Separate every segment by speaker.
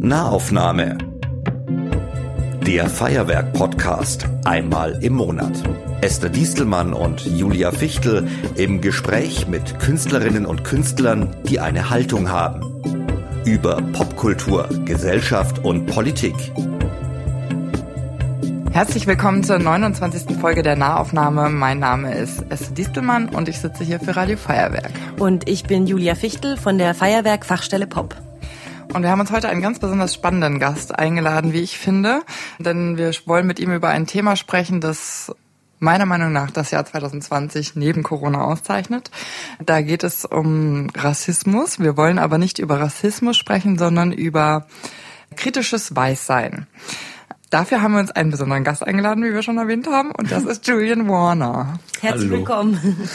Speaker 1: Nahaufnahme. Der Feuerwerk-Podcast einmal im Monat. Esther Distelmann und Julia Fichtel im Gespräch mit Künstlerinnen und Künstlern, die eine Haltung haben. Über Popkultur, Gesellschaft und Politik.
Speaker 2: Herzlich willkommen zur 29. Folge der Nahaufnahme. Mein Name ist Esther Distelmann und ich sitze hier für Radio Feuerwerk.
Speaker 3: Und ich bin Julia Fichtel von der Feuerwerk Fachstelle Pop.
Speaker 2: Und wir haben uns heute einen ganz besonders spannenden Gast eingeladen, wie ich finde. Denn wir wollen mit ihm über ein Thema sprechen, das meiner Meinung nach das Jahr 2020 neben Corona auszeichnet. Da geht es um Rassismus. Wir wollen aber nicht über Rassismus sprechen, sondern über kritisches Weißsein. Dafür haben wir uns einen besonderen Gast eingeladen, wie wir schon erwähnt haben, und das ist Julian Warner.
Speaker 3: Herzlich Hallo. willkommen.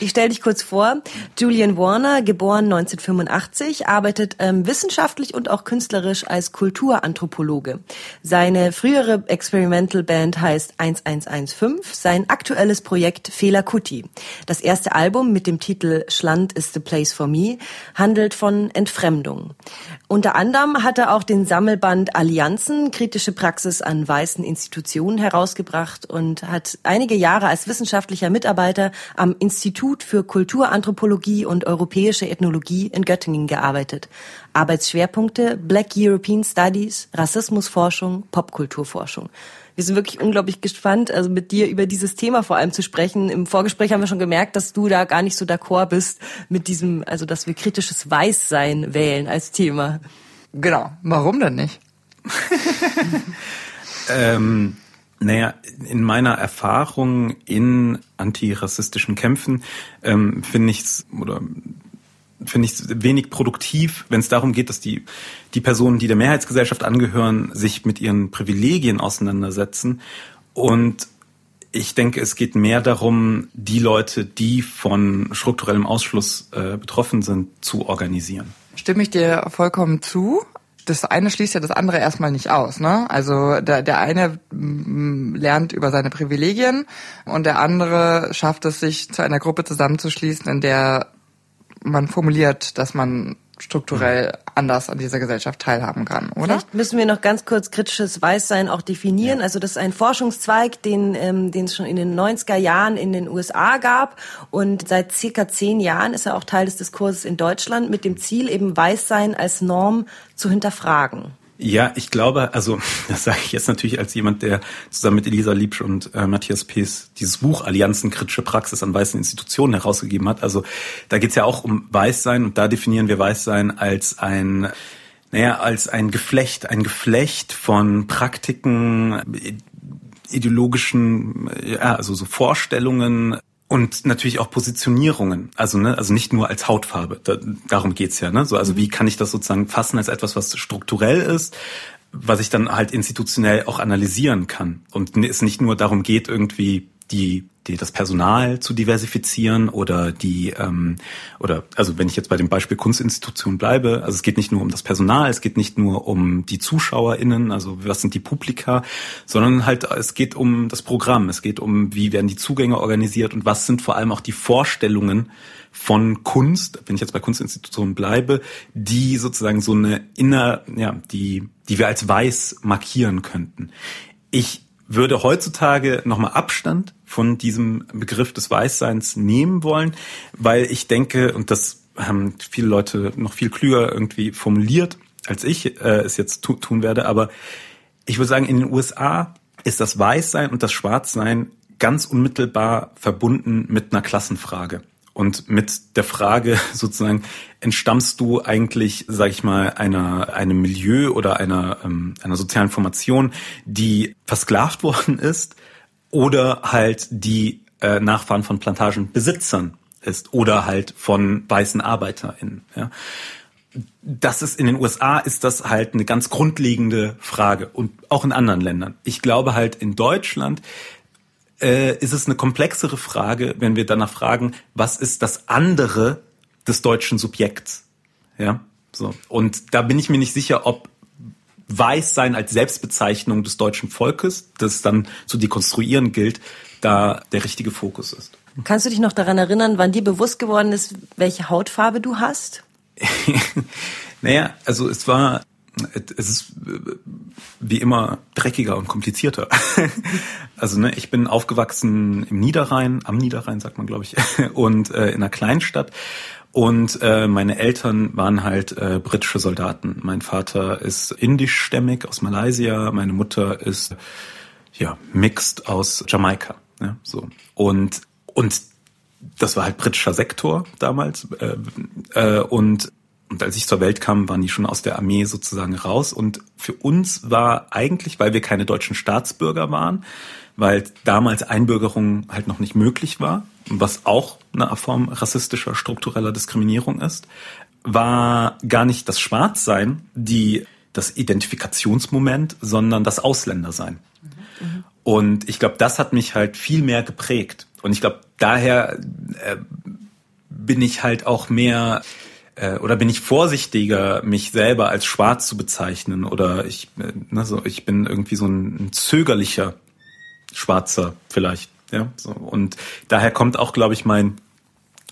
Speaker 3: Ich stelle dich kurz vor. Julian Warner, geboren 1985, arbeitet ähm, wissenschaftlich und auch künstlerisch als Kulturanthropologe. Seine frühere Experimental Band heißt 1115, sein aktuelles Projekt Fela Kuti. Das erste Album mit dem Titel Schland is the place for me handelt von Entfremdung. Unter anderem hat er auch den Sammelband Allianzen, kritische Praxis an weißen Institutionen herausgebracht und hat einige Jahre als wissenschaftlicher Mitarbeiter am Institut Institut für Kulturanthropologie und Europäische Ethnologie in Göttingen gearbeitet. Arbeitsschwerpunkte Black European Studies, Rassismusforschung, Popkulturforschung. Wir sind wirklich unglaublich gespannt, also mit dir über dieses Thema vor allem zu sprechen. Im Vorgespräch haben wir schon gemerkt, dass du da gar nicht so d'accord bist mit diesem, also dass wir kritisches Weißsein wählen als Thema.
Speaker 2: Genau. Warum denn nicht?
Speaker 4: ähm, naja, in meiner Erfahrung in antirassistischen Kämpfen ähm, finde ich es oder finde ich wenig produktiv, wenn es darum geht, dass die die Personen, die der Mehrheitsgesellschaft angehören, sich mit ihren Privilegien auseinandersetzen und ich denke, es geht mehr darum, die Leute, die von strukturellem Ausschluss äh, betroffen sind, zu organisieren.
Speaker 2: Stimme ich dir vollkommen zu das eine schließt ja das andere erstmal nicht aus. Ne? Also der, der eine lernt über seine Privilegien und der andere schafft es, sich zu einer Gruppe zusammenzuschließen, in der man formuliert, dass man strukturell anders an dieser Gesellschaft teilhaben kann, oder?
Speaker 3: Vielleicht müssen wir noch ganz kurz kritisches Weißsein auch definieren. Ja. Also das ist ein Forschungszweig, den, ähm, den es schon in den 90er Jahren in den USA gab und seit circa zehn Jahren ist er auch Teil des Diskurses in Deutschland mit dem Ziel, eben Weißsein als Norm zu hinterfragen.
Speaker 4: Ja, ich glaube, also das sage ich jetzt natürlich als jemand, der zusammen mit Elisa Liebsch und äh, Matthias Pees dieses Buch Allianzen kritische Praxis an weißen Institutionen herausgegeben hat. Also da geht's ja auch um Weißsein und da definieren wir Weißsein als ein naja, als ein Geflecht, ein Geflecht von Praktiken, ideologischen, ja, also so Vorstellungen, und natürlich auch Positionierungen, also ne, also nicht nur als Hautfarbe. Da, darum geht's ja. Ne? So, also mhm. wie kann ich das sozusagen fassen als etwas, was strukturell ist, was ich dann halt institutionell auch analysieren kann und es nicht nur darum geht, irgendwie die, die das Personal zu diversifizieren oder die ähm, oder also wenn ich jetzt bei dem Beispiel Kunstinstitution bleibe, also es geht nicht nur um das Personal, es geht nicht nur um die ZuschauerInnen, also was sind die Publika, sondern halt es geht um das Programm, es geht um wie werden die Zugänge organisiert und was sind vor allem auch die Vorstellungen von Kunst, wenn ich jetzt bei Kunstinstitutionen bleibe, die sozusagen so eine inner, ja, die, die wir als weiß markieren könnten. Ich würde heutzutage nochmal Abstand von diesem Begriff des Weißseins nehmen wollen, weil ich denke, und das haben viele Leute noch viel klüger irgendwie formuliert, als ich äh, es jetzt tu tun werde, aber ich würde sagen, in den USA ist das Weißsein und das Schwarzsein ganz unmittelbar verbunden mit einer Klassenfrage und mit der Frage sozusagen, entstammst du eigentlich, sag ich mal, einer, einem Milieu oder einer, ähm, einer sozialen Formation, die versklavt worden ist oder halt die äh, Nachfahren von Plantagenbesitzern ist oder halt von weißen ArbeiterInnen. Ja. Das ist in den USA ist das halt eine ganz grundlegende Frage und auch in anderen Ländern. Ich glaube halt in Deutschland äh, ist es eine komplexere Frage, wenn wir danach fragen, was ist das andere des deutschen Subjekts? Ja, so. Und da bin ich mir nicht sicher, ob Weißsein als Selbstbezeichnung des deutschen Volkes, das dann zu dekonstruieren gilt, da der richtige Fokus ist.
Speaker 3: Kannst du dich noch daran erinnern, wann dir bewusst geworden ist, welche Hautfarbe du hast?
Speaker 4: naja, also es war, es ist wie immer dreckiger und komplizierter. also ne, ich bin aufgewachsen im Niederrhein, am Niederrhein sagt man glaube ich, und äh, in einer Kleinstadt. Und äh, meine Eltern waren halt äh, britische Soldaten. Mein Vater ist indischstämmig aus Malaysia, meine Mutter ist ja mixed aus Jamaika. Ja, so und und das war halt britischer Sektor damals äh, äh, und und als ich zur Welt kam, waren die schon aus der Armee sozusagen raus. Und für uns war eigentlich, weil wir keine deutschen Staatsbürger waren, weil damals Einbürgerung halt noch nicht möglich war, was auch eine Form rassistischer, struktureller Diskriminierung ist, war gar nicht das Schwarzsein die, das Identifikationsmoment, sondern das Ausländersein. Mhm. Und ich glaube, das hat mich halt viel mehr geprägt. Und ich glaube, daher äh, bin ich halt auch mehr äh, oder bin ich vorsichtiger, mich selber als schwarz zu bezeichnen oder ich, äh, ne, so, ich bin irgendwie so ein, ein zögerlicher Schwarzer vielleicht, ja, so. und daher kommt auch, glaube ich, mein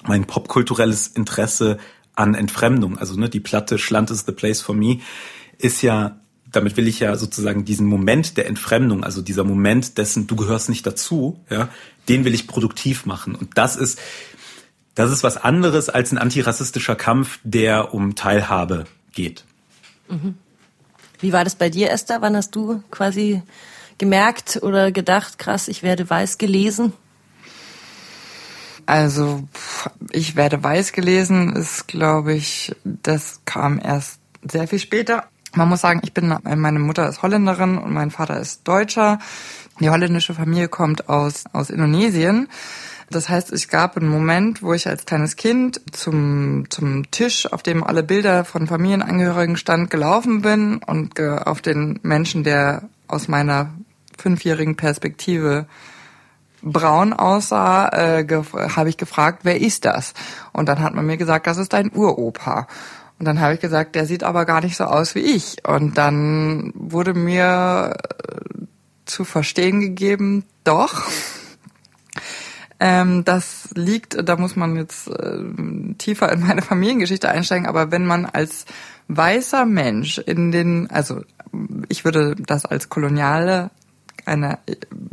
Speaker 4: mein popkulturelles Interesse an Entfremdung. Also ne, die Platte Schland is the place for me ist ja, damit will ich ja sozusagen diesen Moment der Entfremdung, also dieser Moment dessen, du gehörst nicht dazu, ja, den will ich produktiv machen. Und das ist, das ist was anderes als ein antirassistischer Kampf, der um Teilhabe geht.
Speaker 3: Mhm. Wie war das bei dir, Esther? Wann hast du quasi gemerkt oder gedacht, krass, ich werde weiß gelesen?
Speaker 2: Also, ich werde weiß gelesen, ist, glaube ich, das kam erst sehr viel später. Man muss sagen, ich bin, meine Mutter ist Holländerin und mein Vater ist Deutscher. Die holländische Familie kommt aus, aus Indonesien. Das heißt, es gab einen Moment, wo ich als kleines Kind zum, zum Tisch, auf dem alle Bilder von Familienangehörigen stand, gelaufen bin und auf den Menschen, der aus meiner fünfjährigen Perspektive braun aussah, äh, habe ich gefragt, wer ist das? Und dann hat man mir gesagt, das ist dein Uropa. Und dann habe ich gesagt, der sieht aber gar nicht so aus wie ich. Und dann wurde mir äh, zu verstehen gegeben, doch, ähm, das liegt, da muss man jetzt äh, tiefer in meine Familiengeschichte einsteigen, aber wenn man als weißer Mensch in den, also ich würde das als koloniale eine,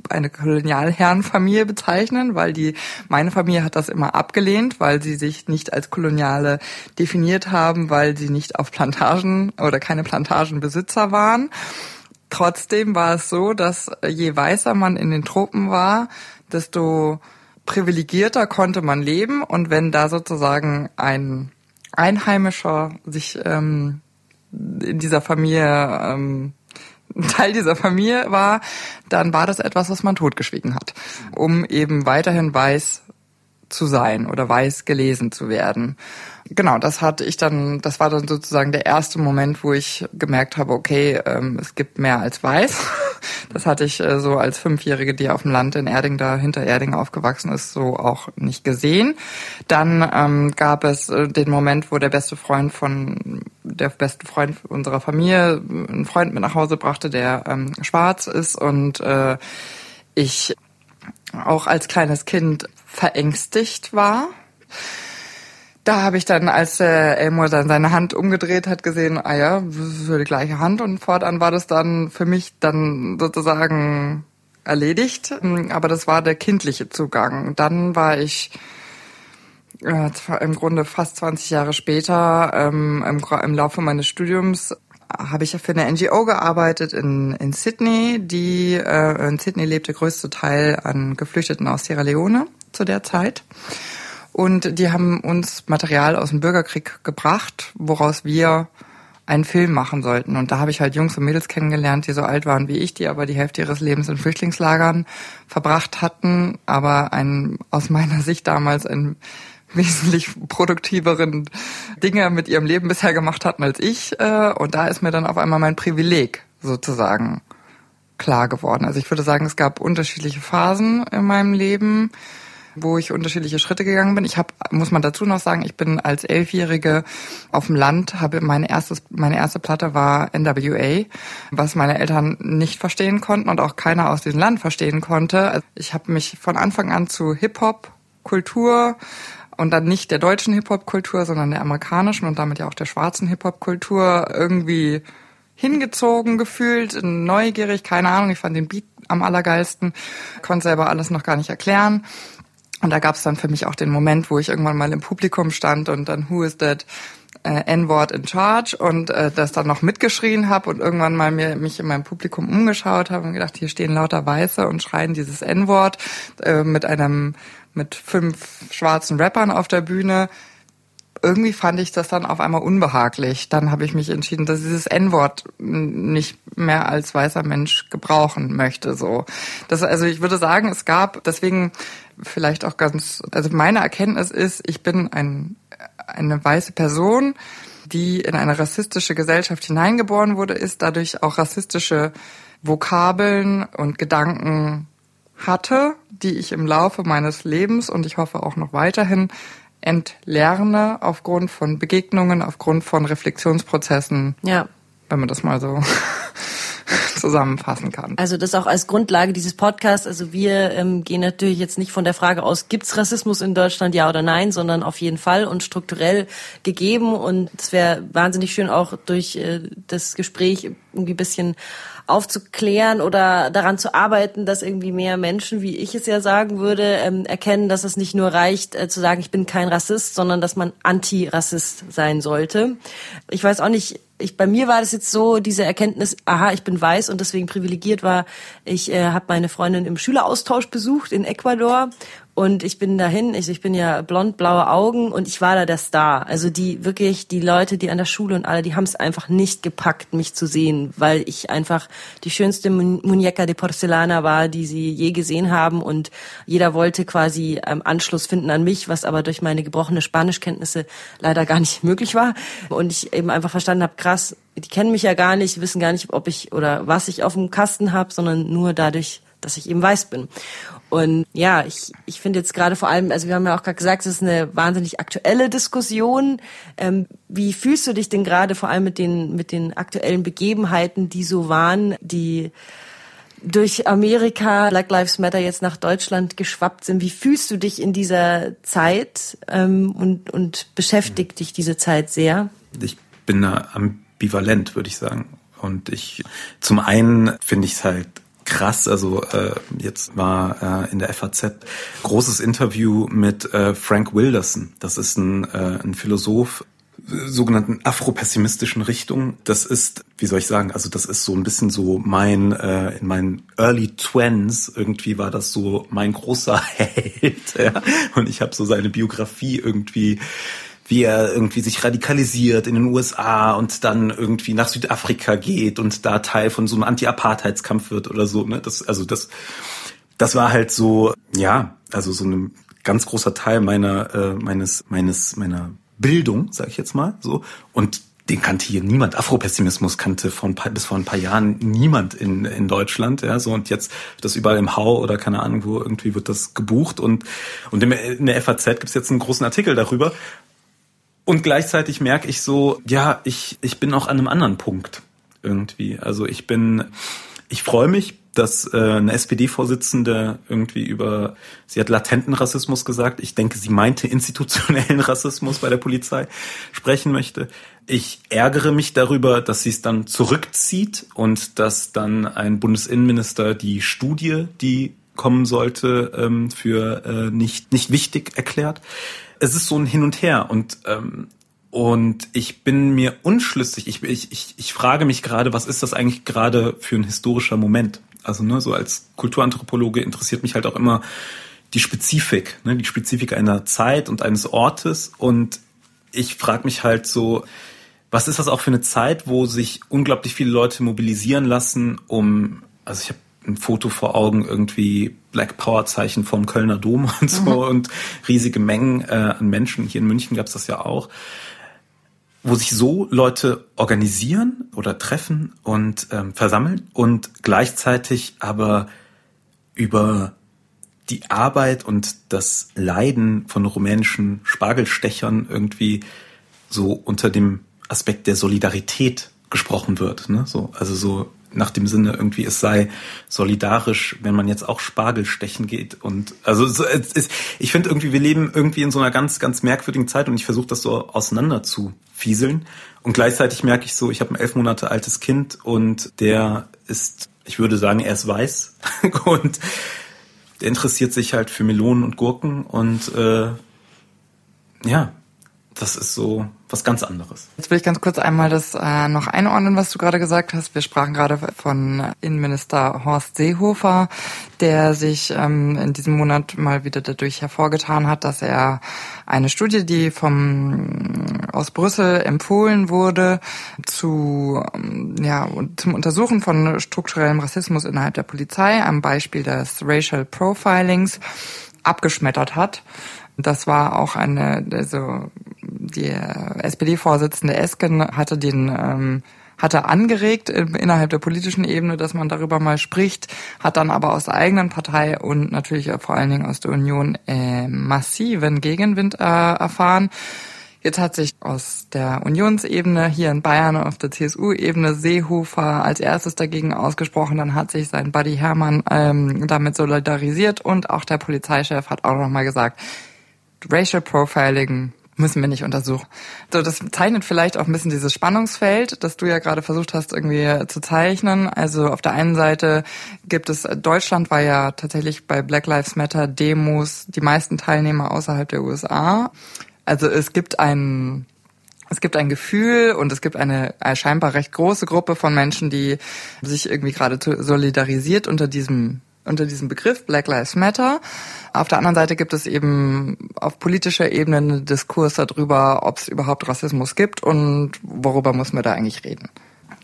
Speaker 2: eine Kolonialherrenfamilie bezeichnen, weil die, meine Familie hat das immer abgelehnt, weil sie sich nicht als Koloniale definiert haben, weil sie nicht auf Plantagen oder keine Plantagenbesitzer waren. Trotzdem war es so, dass je weißer man in den Tropen war, desto privilegierter konnte man leben. Und wenn da sozusagen ein Einheimischer sich ähm, in dieser Familie ähm, Teil dieser Familie war, dann war das etwas, was man totgeschwiegen hat, um eben weiterhin weiß zu sein oder weiß gelesen zu werden genau, das hatte ich dann, das war dann sozusagen der erste Moment, wo ich gemerkt habe, okay, ähm, es gibt mehr als weiß. Das hatte ich äh, so als Fünfjährige, die auf dem Land in Erding, da hinter Erding aufgewachsen ist, so auch nicht gesehen. Dann ähm, gab es äh, den Moment, wo der beste Freund von, der beste Freund unserer Familie einen Freund mit nach Hause brachte, der ähm, schwarz ist und äh, ich auch als kleines Kind verängstigt war da habe ich dann, als äh, Elmo dann seine Hand umgedreht hat, gesehen, ah ja, für die gleiche Hand und fortan war das dann für mich dann sozusagen erledigt. Aber das war der kindliche Zugang. Dann war ich äh, im Grunde fast 20 Jahre später ähm, im Laufe meines Studiums habe ich ja für eine NGO gearbeitet in, in Sydney. Die äh, in Sydney lebt der größte Teil an Geflüchteten aus Sierra Leone zu der Zeit. Und die haben uns Material aus dem Bürgerkrieg gebracht, woraus wir einen Film machen sollten. Und da habe ich halt Jungs und Mädels kennengelernt, die so alt waren wie ich, die aber die Hälfte ihres Lebens in Flüchtlingslagern verbracht hatten, aber ein, aus meiner Sicht damals ein wesentlich produktiveren Dinge mit ihrem Leben bisher gemacht hatten als ich. Äh, und da ist mir dann auf einmal mein Privileg sozusagen klar geworden. Also ich würde sagen, es gab unterschiedliche Phasen in meinem Leben wo ich unterschiedliche Schritte gegangen bin. Ich habe, muss man dazu noch sagen, ich bin als Elfjährige auf dem Land, habe meine erste, meine erste Platte war NWA, was meine Eltern nicht verstehen konnten und auch keiner aus diesem Land verstehen konnte. Ich habe mich von Anfang an zu Hip-Hop Hip-Hop-Kultur und dann nicht der deutschen Hip-Hop-Kultur, sondern der amerikanischen und damit ja auch der schwarzen Hip-Hop-Kultur irgendwie hingezogen gefühlt, neugierig, keine Ahnung, ich fand den Beat am allergeilsten, konnte selber alles noch gar nicht erklären. Und da gab es dann für mich auch den Moment, wo ich irgendwann mal im Publikum stand und dann Who is that äh, N-Word in Charge? Und äh, das dann noch mitgeschrien habe und irgendwann mal mir mich in meinem Publikum umgeschaut habe und gedacht, hier stehen lauter Weiße und schreien dieses N-Wort äh, mit einem mit fünf schwarzen Rappern auf der Bühne. Irgendwie fand ich das dann auf einmal unbehaglich. Dann habe ich mich entschieden, dass ich dieses N-Wort nicht mehr als weißer Mensch gebrauchen möchte. So, das also ich würde sagen, es gab deswegen vielleicht auch ganz, also meine Erkenntnis ist, ich bin ein eine weiße Person, die in eine rassistische Gesellschaft hineingeboren wurde, ist dadurch auch rassistische Vokabeln und Gedanken hatte, die ich im Laufe meines Lebens und ich hoffe auch noch weiterhin entlerne aufgrund von Begegnungen, aufgrund von Reflexionsprozessen.
Speaker 3: Ja.
Speaker 2: Wenn man das mal so zusammenfassen kann.
Speaker 3: Also das auch als Grundlage dieses Podcasts. Also wir ähm, gehen natürlich jetzt nicht von der Frage aus, gibt's Rassismus in Deutschland, ja oder nein, sondern auf jeden Fall und strukturell gegeben. Und es wäre wahnsinnig schön auch durch äh, das Gespräch irgendwie bisschen aufzuklären oder daran zu arbeiten, dass irgendwie mehr Menschen, wie ich es ja sagen würde, ähm, erkennen, dass es nicht nur reicht äh, zu sagen, ich bin kein Rassist, sondern dass man Anti-Rassist sein sollte. Ich weiß auch nicht, ich, bei mir war das jetzt so, diese Erkenntnis, aha, ich bin weiß und deswegen privilegiert war. Ich äh, habe meine Freundin im Schüleraustausch besucht in Ecuador und ich bin dahin, ich, ich bin ja blond, blaue Augen und ich war da der Star. Also die wirklich, die Leute, die an der Schule und alle, die haben es einfach nicht gepackt, mich zu sehen, weil ich einfach die schönste Muñeca de Porcelana war, die sie je gesehen haben und jeder wollte quasi ähm, Anschluss finden an mich, was aber durch meine gebrochene Spanischkenntnisse leider gar nicht möglich war. Und ich eben einfach verstanden habe, krass, die kennen mich ja gar nicht, wissen gar nicht, ob ich oder was ich auf dem Kasten habe, sondern nur dadurch, dass ich eben weiß bin. Und ja, ich, ich finde jetzt gerade vor allem, also wir haben ja auch gerade gesagt, es ist eine wahnsinnig aktuelle Diskussion. Ähm, wie fühlst du dich denn gerade vor allem mit den, mit den aktuellen Begebenheiten, die so waren, die durch Amerika, Black Lives Matter jetzt nach Deutschland geschwappt sind. Wie fühlst du dich in dieser Zeit ähm, und, und beschäftigt dich diese Zeit sehr?
Speaker 4: Ich bin ambivalent, würde ich sagen. Und ich, zum einen finde ich es halt krass. Also äh, jetzt war äh, in der FAZ großes Interview mit äh, Frank Wilderson. Das ist ein, äh, ein Philosoph sogenannten afropessimistischen Richtung. Das ist, wie soll ich sagen, also das ist so ein bisschen so mein, äh, in meinen Early Twins irgendwie war das so mein großer Held. Ja? Und ich habe so seine Biografie irgendwie wie er irgendwie sich radikalisiert in den USA und dann irgendwie nach Südafrika geht und da Teil von so einem Anti-Apartheidskampf wird oder so. Ne? Das, also das, das war halt so, ja, also so ein ganz großer Teil meiner, äh, meines, meines, meiner Bildung, sag ich jetzt mal so. Und den kannte hier niemand. Afropessimismus kannte von bis vor ein paar Jahren niemand in, in Deutschland. Ja, so und jetzt das überall im Hau oder keine Ahnung wo irgendwie wird das gebucht und und in der FAZ gibt's jetzt einen großen Artikel darüber und gleichzeitig merke ich so, ja, ich, ich bin auch an einem anderen Punkt irgendwie. Also ich bin, ich freue mich, dass äh, eine SPD-Vorsitzende irgendwie über, sie hat latenten Rassismus gesagt. Ich denke, sie meinte institutionellen Rassismus bei der Polizei sprechen möchte. Ich ärgere mich darüber, dass sie es dann zurückzieht und dass dann ein Bundesinnenminister die Studie, die kommen sollte, ähm, für äh, nicht, nicht wichtig erklärt es ist so ein Hin und Her und ähm, und ich bin mir unschlüssig. Ich, ich, ich, ich frage mich gerade, was ist das eigentlich gerade für ein historischer Moment? Also ne, so als Kulturanthropologe interessiert mich halt auch immer die Spezifik, ne, die Spezifik einer Zeit und eines Ortes. Und ich frage mich halt so, was ist das auch für eine Zeit, wo sich unglaublich viele Leute mobilisieren lassen, um, also ich habe ein Foto vor Augen, irgendwie Black Power Zeichen vom Kölner Dom und so mhm. und riesige Mengen äh, an Menschen. Hier in München gab es das ja auch, wo sich so Leute organisieren oder treffen und ähm, versammeln und gleichzeitig aber über die Arbeit und das Leiden von rumänischen Spargelstechern irgendwie so unter dem Aspekt der Solidarität gesprochen wird. Ne? So, also so nach dem Sinne irgendwie, es sei solidarisch, wenn man jetzt auch Spargel stechen geht. Und also so, es ist, ich finde irgendwie, wir leben irgendwie in so einer ganz, ganz merkwürdigen Zeit und ich versuche das so auseinander zu fieseln. Und gleichzeitig merke ich so, ich habe ein elf Monate altes Kind und der ist, ich würde sagen, er ist weiß und der interessiert sich halt für Melonen und Gurken und äh, ja, das ist so was ganz anderes.
Speaker 2: Jetzt will ich ganz kurz einmal das äh, noch einordnen, was du gerade gesagt hast. Wir sprachen gerade von Innenminister Horst Seehofer, der sich ähm, in diesem Monat mal wieder dadurch hervorgetan hat, dass er eine Studie, die vom aus Brüssel empfohlen wurde, zu ähm, ja zum Untersuchen von strukturellem Rassismus innerhalb der Polizei, am Beispiel des Racial Profilings, abgeschmettert hat. Das war auch eine, also die SPD-Vorsitzende Esken hatte den ähm, hatte angeregt innerhalb der politischen Ebene, dass man darüber mal spricht, hat dann aber aus der eigenen Partei und natürlich vor allen Dingen aus der Union äh, massiven Gegenwind äh, erfahren. Jetzt hat sich aus der Unionsebene hier in Bayern auf der CSU-Ebene Seehofer als erstes dagegen ausgesprochen. Dann hat sich sein Buddy Hermann ähm, damit solidarisiert und auch der Polizeichef hat auch nochmal gesagt, Racial Profiling müssen wir nicht untersuchen. So, das zeichnet vielleicht auch ein bisschen dieses Spannungsfeld, das du ja gerade versucht hast irgendwie zu zeichnen. Also auf der einen Seite gibt es, Deutschland war ja tatsächlich bei Black Lives Matter Demos die meisten Teilnehmer außerhalb der USA. Also es gibt ein, es gibt ein Gefühl und es gibt eine, scheinbar recht große Gruppe von Menschen, die sich irgendwie gerade solidarisiert unter diesem unter diesem Begriff Black Lives Matter. Auf der anderen Seite gibt es eben auf politischer Ebene einen Diskurs darüber, ob es überhaupt Rassismus gibt und worüber muss man da eigentlich reden.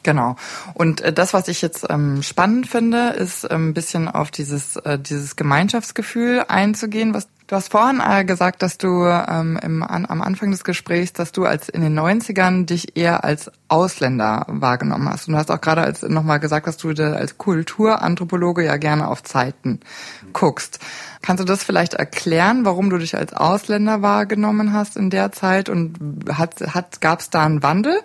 Speaker 2: Genau. Und äh, das, was ich jetzt ähm, spannend finde, ist ähm, ein bisschen auf dieses, äh, dieses Gemeinschaftsgefühl einzugehen. Was du hast vorhin äh, gesagt, dass du ähm, im, an, am Anfang des Gesprächs, dass du als in den 90ern dich eher als Ausländer wahrgenommen hast. Und du hast auch gerade als nochmal gesagt, dass du als Kulturanthropologe ja gerne auf Zeiten guckst. Kannst du das vielleicht erklären, warum du dich als Ausländer wahrgenommen hast in der Zeit und hat, hat, gab es da einen Wandel?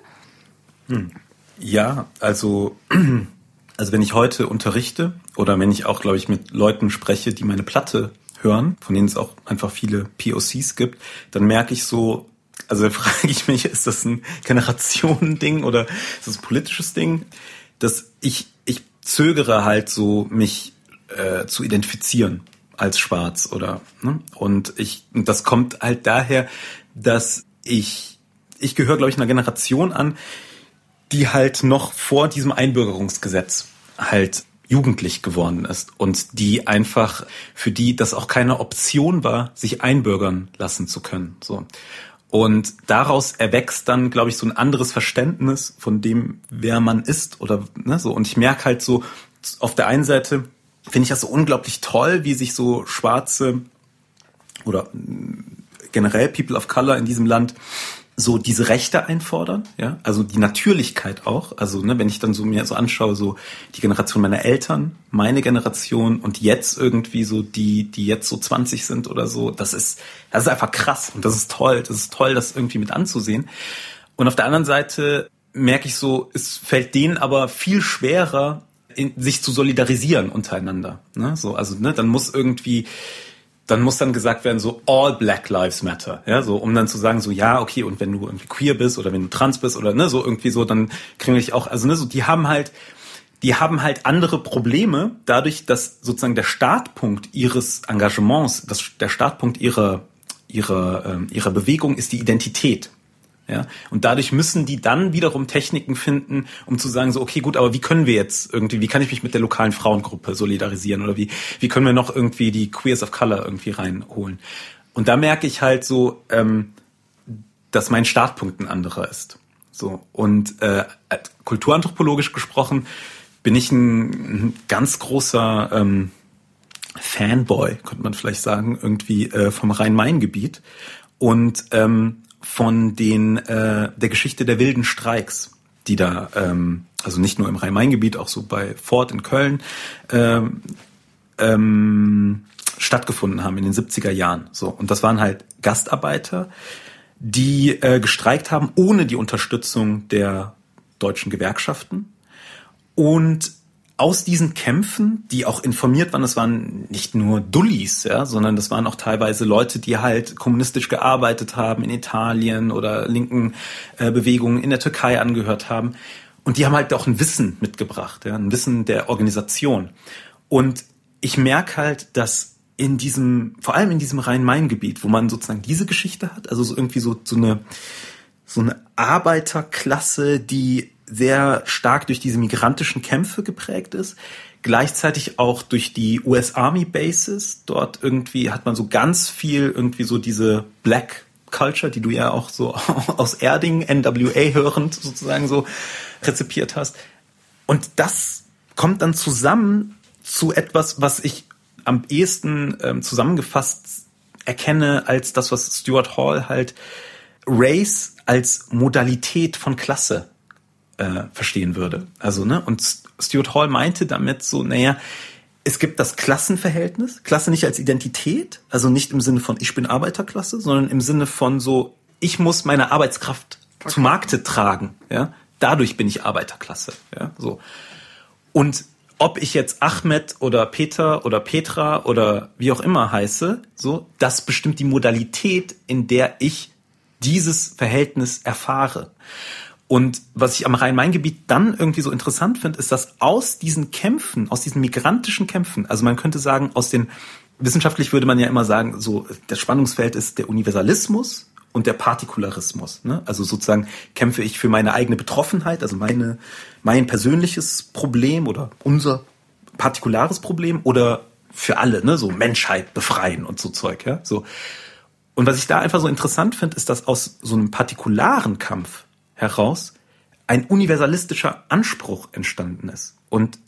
Speaker 4: Hm. Ja, also, also wenn ich heute unterrichte oder wenn ich auch, glaube ich, mit Leuten spreche, die meine Platte hören, von denen es auch einfach viele POCs gibt, dann merke ich so, also frage ich mich, ist das ein Generationending oder ist das ein politisches Ding, dass ich, ich zögere halt so, mich äh, zu identifizieren als schwarz oder ne? und ich und das kommt halt daher, dass ich ich gehöre glaube ich einer Generation an, die halt noch vor diesem Einbürgerungsgesetz halt jugendlich geworden ist und die einfach für die das auch keine Option war, sich einbürgern lassen zu können. So. Und daraus erwächst dann, glaube ich, so ein anderes Verständnis von dem, wer man ist oder ne, so. Und ich merke halt so, auf der einen Seite finde ich das so unglaublich toll, wie sich so schwarze oder generell People of Color in diesem Land so diese Rechte einfordern, ja, also die Natürlichkeit auch, also ne, wenn ich dann so mir so anschaue, so die Generation meiner Eltern, meine Generation und jetzt irgendwie so die, die jetzt so 20 sind oder so, das ist, das ist einfach krass und das ist toll, das ist toll, das irgendwie mit anzusehen. Und auf der anderen Seite merke ich so, es fällt denen aber viel schwerer, in, sich zu solidarisieren untereinander, ne, so, also ne, dann muss irgendwie dann muss dann gesagt werden, so all Black Lives Matter, ja, so um dann zu sagen, so ja, okay, und wenn du irgendwie queer bist oder wenn du trans bist oder ne, so irgendwie so, dann kriege ich auch, also ne, so die haben halt, die haben halt andere Probleme, dadurch, dass sozusagen der Startpunkt ihres Engagements, das, der Startpunkt ihrer ihrer ähm, ihrer Bewegung ist die Identität. Ja, und dadurch müssen die dann wiederum Techniken finden, um zu sagen, so, okay, gut, aber wie können wir jetzt irgendwie, wie kann ich mich mit der lokalen Frauengruppe solidarisieren oder wie, wie können wir noch irgendwie die Queers of Color irgendwie reinholen? Und da merke ich halt so, ähm, dass mein Startpunkt ein anderer ist. So, und äh, kulturanthropologisch gesprochen bin ich ein, ein ganz großer ähm, Fanboy, könnte man vielleicht sagen, irgendwie äh, vom Rhein-Main-Gebiet. Und ähm, von den äh, der Geschichte der wilden Streiks, die da ähm, also nicht nur im Rhein-Main-Gebiet, auch so bei Ford in Köln ähm, ähm, stattgefunden haben in den 70er Jahren. So und das waren halt Gastarbeiter, die äh, gestreikt haben ohne die Unterstützung der deutschen Gewerkschaften und aus diesen Kämpfen, die auch informiert waren, das waren nicht nur Dullis, ja, sondern das waren auch teilweise Leute, die halt kommunistisch gearbeitet haben in Italien oder linken äh, Bewegungen in der Türkei angehört haben. Und die haben halt auch ein Wissen mitgebracht, ja, ein Wissen der Organisation. Und ich merke halt, dass in diesem, vor allem in diesem Rhein-Main-Gebiet, wo man sozusagen diese Geschichte hat, also so irgendwie so, so eine, so eine Arbeiterklasse, die sehr stark durch diese migrantischen Kämpfe geprägt ist. Gleichzeitig auch durch die US Army Bases. Dort irgendwie hat man so ganz viel irgendwie so diese Black Culture, die du ja auch so aus Erding, NWA hörend sozusagen so rezipiert hast. Und das kommt dann zusammen zu etwas, was ich am ehesten ähm, zusammengefasst erkenne als das, was Stuart Hall halt Race als Modalität von Klasse äh, verstehen würde. Also, ne, und Stuart Hall meinte damit so, naja, es gibt das Klassenverhältnis, Klasse nicht als Identität, also nicht im Sinne von ich bin Arbeiterklasse, sondern im Sinne von so, ich muss meine Arbeitskraft okay. zu Markte tragen, ja, dadurch bin ich Arbeiterklasse, ja, so. Und ob ich jetzt Ahmed oder Peter oder Petra oder wie auch immer heiße, so, das bestimmt die Modalität, in der ich dieses Verhältnis erfahre. Und was ich am Rhein-Main-Gebiet dann irgendwie so interessant finde, ist, dass aus diesen Kämpfen, aus diesen migrantischen Kämpfen, also man könnte sagen, aus den, wissenschaftlich würde man ja immer sagen, so, das Spannungsfeld ist der Universalismus und der Partikularismus. Ne? Also sozusagen kämpfe ich für meine eigene Betroffenheit, also meine, mein persönliches Problem oder unser partikulares Problem oder für alle, ne, so Menschheit befreien und so Zeug, ja, so. Und was ich da einfach so interessant finde, ist, dass aus so einem partikularen Kampf heraus ein universalistischer Anspruch entstanden ist. Und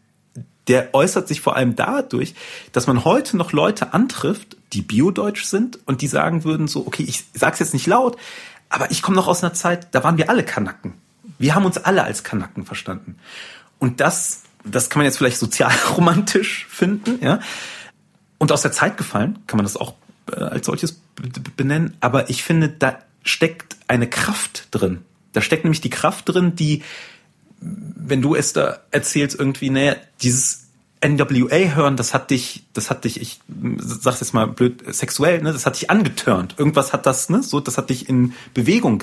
Speaker 4: der äußert sich vor allem dadurch, dass man heute noch Leute antrifft, die biodeutsch sind und die sagen würden so, okay, ich sag's jetzt nicht laut, aber ich komme noch aus einer Zeit, da waren wir alle Kanaken. Wir haben uns alle als Kanaken verstanden. Und das, das kann man jetzt vielleicht sozialromantisch finden, ja. Und aus der Zeit gefallen, kann man das auch äh, als solches benennen. Aber ich finde, da steckt eine Kraft drin, da steckt nämlich die Kraft drin, die, wenn du es da erzählst, irgendwie, naja, dieses NWA hören, das hat dich, das hat dich, ich sag's jetzt mal blöd, sexuell, ne, das hat dich angetörnt. Irgendwas hat das, ne, so, das hat dich in Bewegung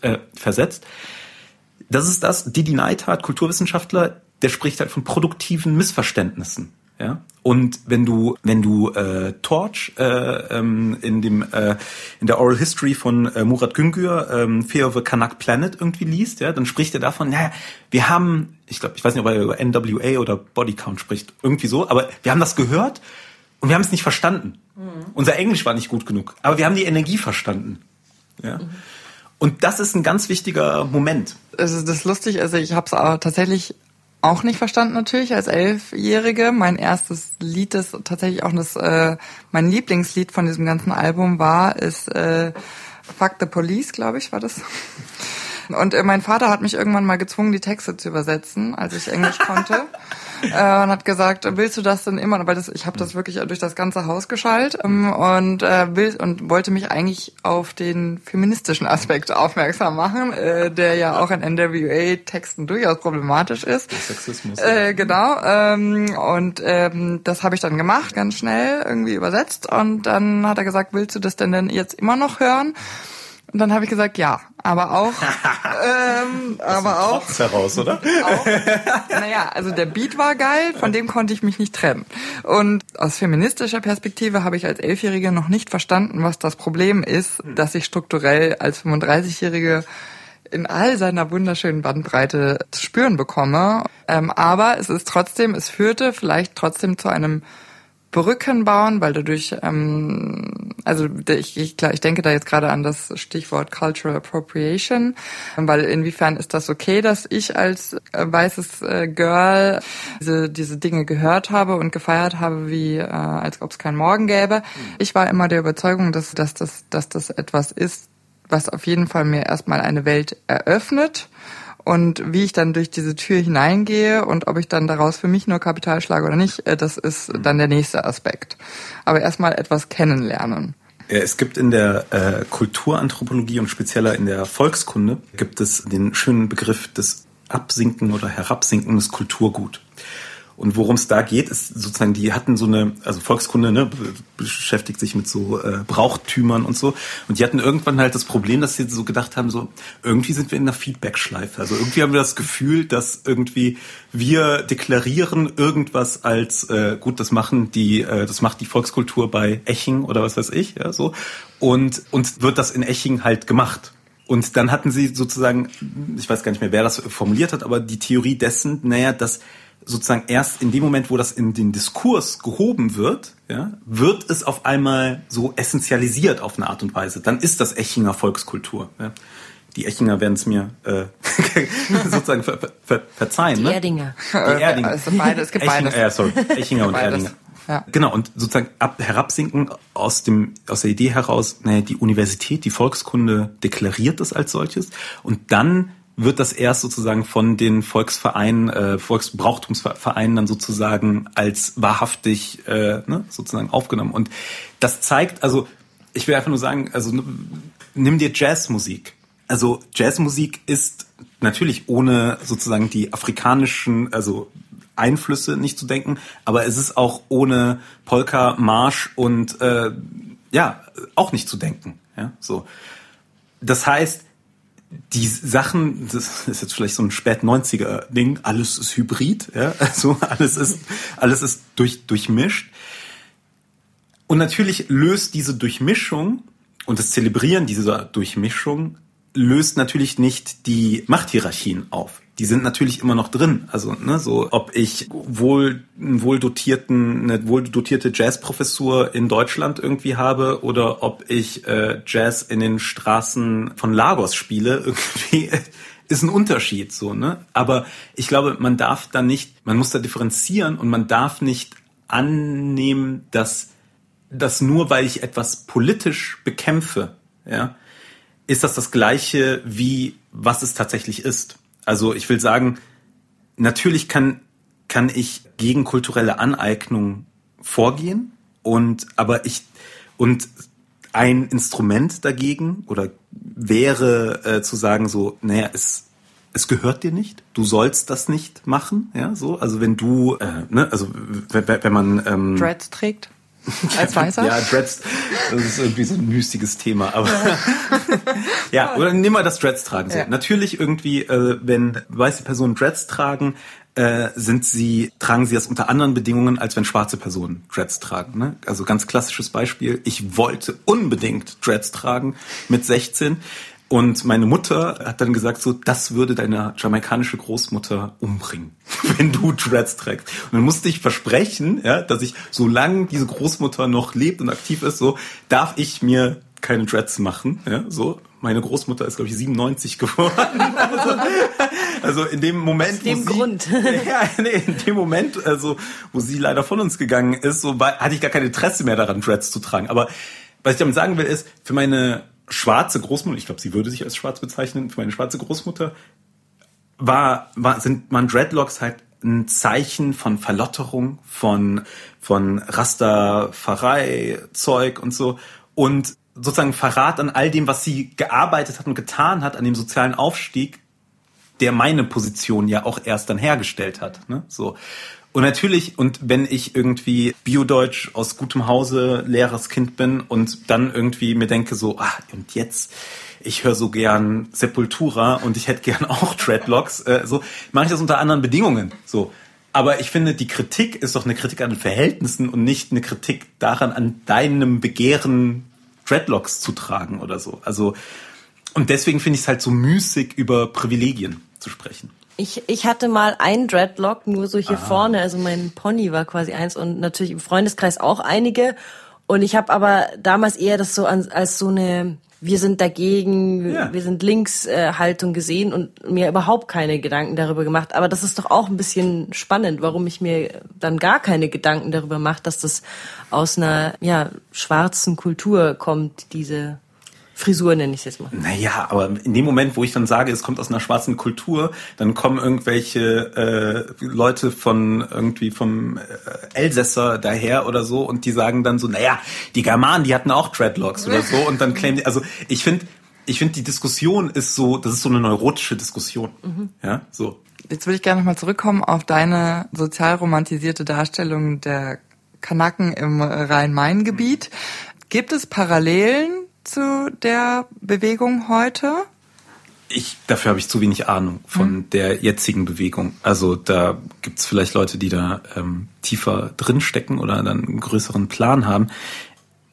Speaker 4: äh, versetzt. Das ist das, Didi Neidhardt, Kulturwissenschaftler, der spricht halt von produktiven Missverständnissen. Ja? Und wenn du, wenn du äh, Torch äh, ähm, in dem äh, in der Oral History von äh, Murat Güngör, ähm, Fear of a Kanak Planet irgendwie liest, ja, dann spricht er davon, naja, wir haben, ich glaube, ich weiß nicht, ob er über NWA oder Body Count spricht, irgendwie so, aber wir haben das gehört und wir haben es nicht verstanden. Mhm. Unser Englisch war nicht gut genug, aber wir haben die Energie verstanden. Ja. Mhm. Und das ist ein ganz wichtiger Moment.
Speaker 2: Also das ist lustig, also ich habe es tatsächlich auch nicht verstanden natürlich als Elfjährige. Mein erstes Lied, das tatsächlich auch das äh, mein Lieblingslied von diesem ganzen Album war, ist äh, Fuck the Police, glaube ich, war das. Und äh, mein Vater hat mich irgendwann mal gezwungen, die Texte zu übersetzen, als ich Englisch konnte. äh, und hat gesagt, willst du das denn immer? Weil das, ich habe das wirklich durch das ganze Haus geschallt ähm, und äh, will und wollte mich eigentlich auf den feministischen Aspekt aufmerksam machen, äh, der ja auch in NWA-Texten durchaus problematisch ist. Der Sexismus. Äh, genau. Ähm, und ähm, das habe ich dann gemacht, ganz schnell irgendwie übersetzt. Und dann hat er gesagt, willst du das denn denn jetzt immer noch hören? Und dann habe ich gesagt, ja, aber auch, ähm, aber auch.
Speaker 4: Heraus, oder?
Speaker 2: Auch, naja, also der Beat war geil, von dem konnte ich mich nicht trennen. Und aus feministischer Perspektive habe ich als Elfjährige noch nicht verstanden, was das Problem ist, dass ich strukturell als 35-Jährige in all seiner wunderschönen Bandbreite zu spüren bekomme. Ähm, aber es ist trotzdem, es führte vielleicht trotzdem zu einem Brücken bauen, weil dadurch, ähm, also ich, ich, klar, ich denke da jetzt gerade an das Stichwort Cultural Appropriation, weil inwiefern ist das okay, dass ich als äh, weißes äh, Girl diese, diese Dinge gehört habe und gefeiert habe, wie äh, als ob es keinen Morgen gäbe. Ich war immer der Überzeugung, dass, dass, das, dass das etwas ist, was auf jeden Fall mir erstmal eine Welt eröffnet und wie ich dann durch diese Tür hineingehe und ob ich dann daraus für mich nur Kapital schlage oder nicht, äh, das ist dann der nächste Aspekt. Aber erstmal etwas kennenlernen.
Speaker 4: Es gibt in der äh, Kulturanthropologie und spezieller in der Volkskunde gibt es den schönen Begriff des Absinken oder Herabsinken des Kulturgut. Und worum es da geht, ist sozusagen, die hatten so eine, also Volkskunde, ne, beschäftigt sich mit so äh, Brauchtümern und so. Und die hatten irgendwann halt das Problem, dass sie so gedacht haben, so, irgendwie sind wir in einer Feedback-Schleife. Also irgendwie haben wir das Gefühl, dass irgendwie wir deklarieren irgendwas als äh, gut, das machen die, äh, das macht die Volkskultur bei Eching oder was weiß ich, ja, so. Und uns wird das in Eching halt gemacht. Und dann hatten sie sozusagen, ich weiß gar nicht mehr, wer das formuliert hat, aber die Theorie dessen, naja, dass sozusagen erst in dem Moment, wo das in den Diskurs gehoben wird, ja, wird es auf einmal so essentialisiert auf eine Art und Weise. Dann ist das Echinger Volkskultur. Ja. Die Echinger werden es mir äh, sozusagen ver ver verzeihen.
Speaker 3: Die
Speaker 4: ne?
Speaker 3: Erdinger.
Speaker 2: Die Erdinger. Also beide, es gibt
Speaker 4: Echinger,
Speaker 2: beides.
Speaker 4: äh, sorry, Echinger und
Speaker 2: Beides.
Speaker 4: Erdinger.
Speaker 2: Ja.
Speaker 4: Genau, und sozusagen ab, herabsinken aus dem, aus der Idee heraus, naja, die Universität, die Volkskunde deklariert das als solches und dann wird das erst sozusagen von den Volksvereinen, äh, Volksbrauchtumsvereinen dann sozusagen als wahrhaftig äh, ne, sozusagen aufgenommen. Und das zeigt, also ich will einfach nur sagen, also nimm dir Jazzmusik. Also Jazzmusik ist natürlich ohne sozusagen die afrikanischen, also Einflüsse nicht zu denken, aber es ist auch ohne Polka, Marsch und äh, ja auch nicht zu denken. Ja, so. Das heißt, die Sachen, das ist jetzt vielleicht so ein spät 90er Ding, alles ist hybrid, ja, also alles ist alles ist durch durchmischt. Und natürlich löst diese Durchmischung und das Zelebrieren dieser Durchmischung löst natürlich nicht die Machthierarchien auf. Die sind natürlich immer noch drin. Also, ne, so, ob ich wohl wohl dotierten, eine wohl dotierte Jazzprofessur in Deutschland irgendwie habe oder ob ich äh, Jazz in den Straßen von Lagos spiele, irgendwie ist ein Unterschied, so, ne? Aber ich glaube, man darf da nicht, man muss da differenzieren und man darf nicht annehmen, dass, dass nur weil ich etwas politisch bekämpfe, ja, ist das das Gleiche wie was es tatsächlich ist. Also ich will sagen, natürlich kann, kann ich gegen kulturelle Aneignung vorgehen und, aber ich, und ein Instrument dagegen oder wäre äh, zu sagen so, naja, es, es gehört dir nicht, du sollst das nicht machen, ja, so, also wenn du, äh, ne, also wenn, man ähm,
Speaker 2: Dreads trägt. Als Weißer?
Speaker 4: Ja, Dreads, das ist irgendwie so ein mystiges Thema, aber ja, oder nimm mal das Dreads tragen. So.
Speaker 2: Ja.
Speaker 4: Natürlich irgendwie, äh, wenn weiße Personen Dreads tragen, äh, sind sie, tragen sie das unter anderen Bedingungen, als wenn schwarze Personen Dreads tragen. Ne? Also ganz klassisches Beispiel. Ich wollte unbedingt Dreads tragen mit 16. Und meine Mutter hat dann gesagt, so, das würde deine jamaikanische Großmutter umbringen, wenn du Dreads trägst. Und dann musste ich versprechen, ja, dass ich, solange diese Großmutter noch lebt und aktiv ist, so, darf ich mir keine Dreads machen, ja, so. Meine Großmutter ist, glaube ich, 97 geworden. Also, also in dem Moment,
Speaker 3: Aus dem
Speaker 4: wo sie,
Speaker 3: Grund.
Speaker 4: ja, nee, in dem Moment, also wo sie leider von uns gegangen ist, so war, hatte ich gar kein Interesse mehr daran, Dreads zu tragen. Aber was ich damit sagen will, ist, für meine schwarze Großmutter, ich glaube, sie würde sich als schwarz bezeichnen, für meine schwarze Großmutter war, war sind man Dreadlocks halt ein Zeichen von Verlotterung, von von Rasterferei, Zeug und so und sozusagen Verrat an all dem, was sie gearbeitet hat und getan hat, an dem sozialen Aufstieg, der meine Position ja auch erst dann hergestellt hat. Ne? So. Und natürlich, und wenn ich irgendwie Biodeutsch aus gutem Hause Lehrerskind bin und dann irgendwie mir denke so, ah, und jetzt, ich höre so gern Sepultura und ich hätte gern auch Dreadlocks, äh, so mache ich das unter anderen Bedingungen. So. Aber ich finde, die Kritik ist doch eine Kritik an den Verhältnissen und nicht eine Kritik daran, an deinem Begehren Dreadlocks zu tragen oder so. Also, und deswegen finde ich es halt so müßig, über Privilegien zu sprechen.
Speaker 3: Ich, ich hatte mal ein Dreadlock, nur so hier vorne, also mein Pony war quasi eins und natürlich im Freundeskreis auch einige. Und ich habe aber damals eher das so an, als so eine wir sind dagegen,
Speaker 4: Ja.
Speaker 3: wir sind links äh, Haltung gesehen und mir überhaupt keine Gedanken darüber gemacht. Aber das ist doch auch ein bisschen spannend, warum ich mir dann gar keine Gedanken darüber mache, dass das aus einer ja, schwarzen Kultur kommt, diese Frisur nenne ich es jetzt mal.
Speaker 4: Naja, aber in dem Moment, wo ich dann sage, es kommt aus einer schwarzen Kultur, dann kommen irgendwelche äh, Leute von irgendwie vom äh, Elsässer daher oder so und die sagen dann so, naja, die Germanen, die hatten auch Dreadlocks oder so und dann claimen die, also ich finde, ich finde, die Diskussion ist so, das ist so eine neurotische Diskussion. Mhm. Ja, so.
Speaker 2: Jetzt würde ich gerne nochmal zurückkommen auf deine sozial romantisierte Darstellung der Kanaken im Rhein-Main-Gebiet. Gibt es Parallelen zu der Bewegung heute?
Speaker 4: Ich, dafür habe ich zu wenig Ahnung von hm. der jetzigen Bewegung. Also da gibt es vielleicht Leute, die da ähm, tiefer drinstecken oder dann einen größeren Plan haben.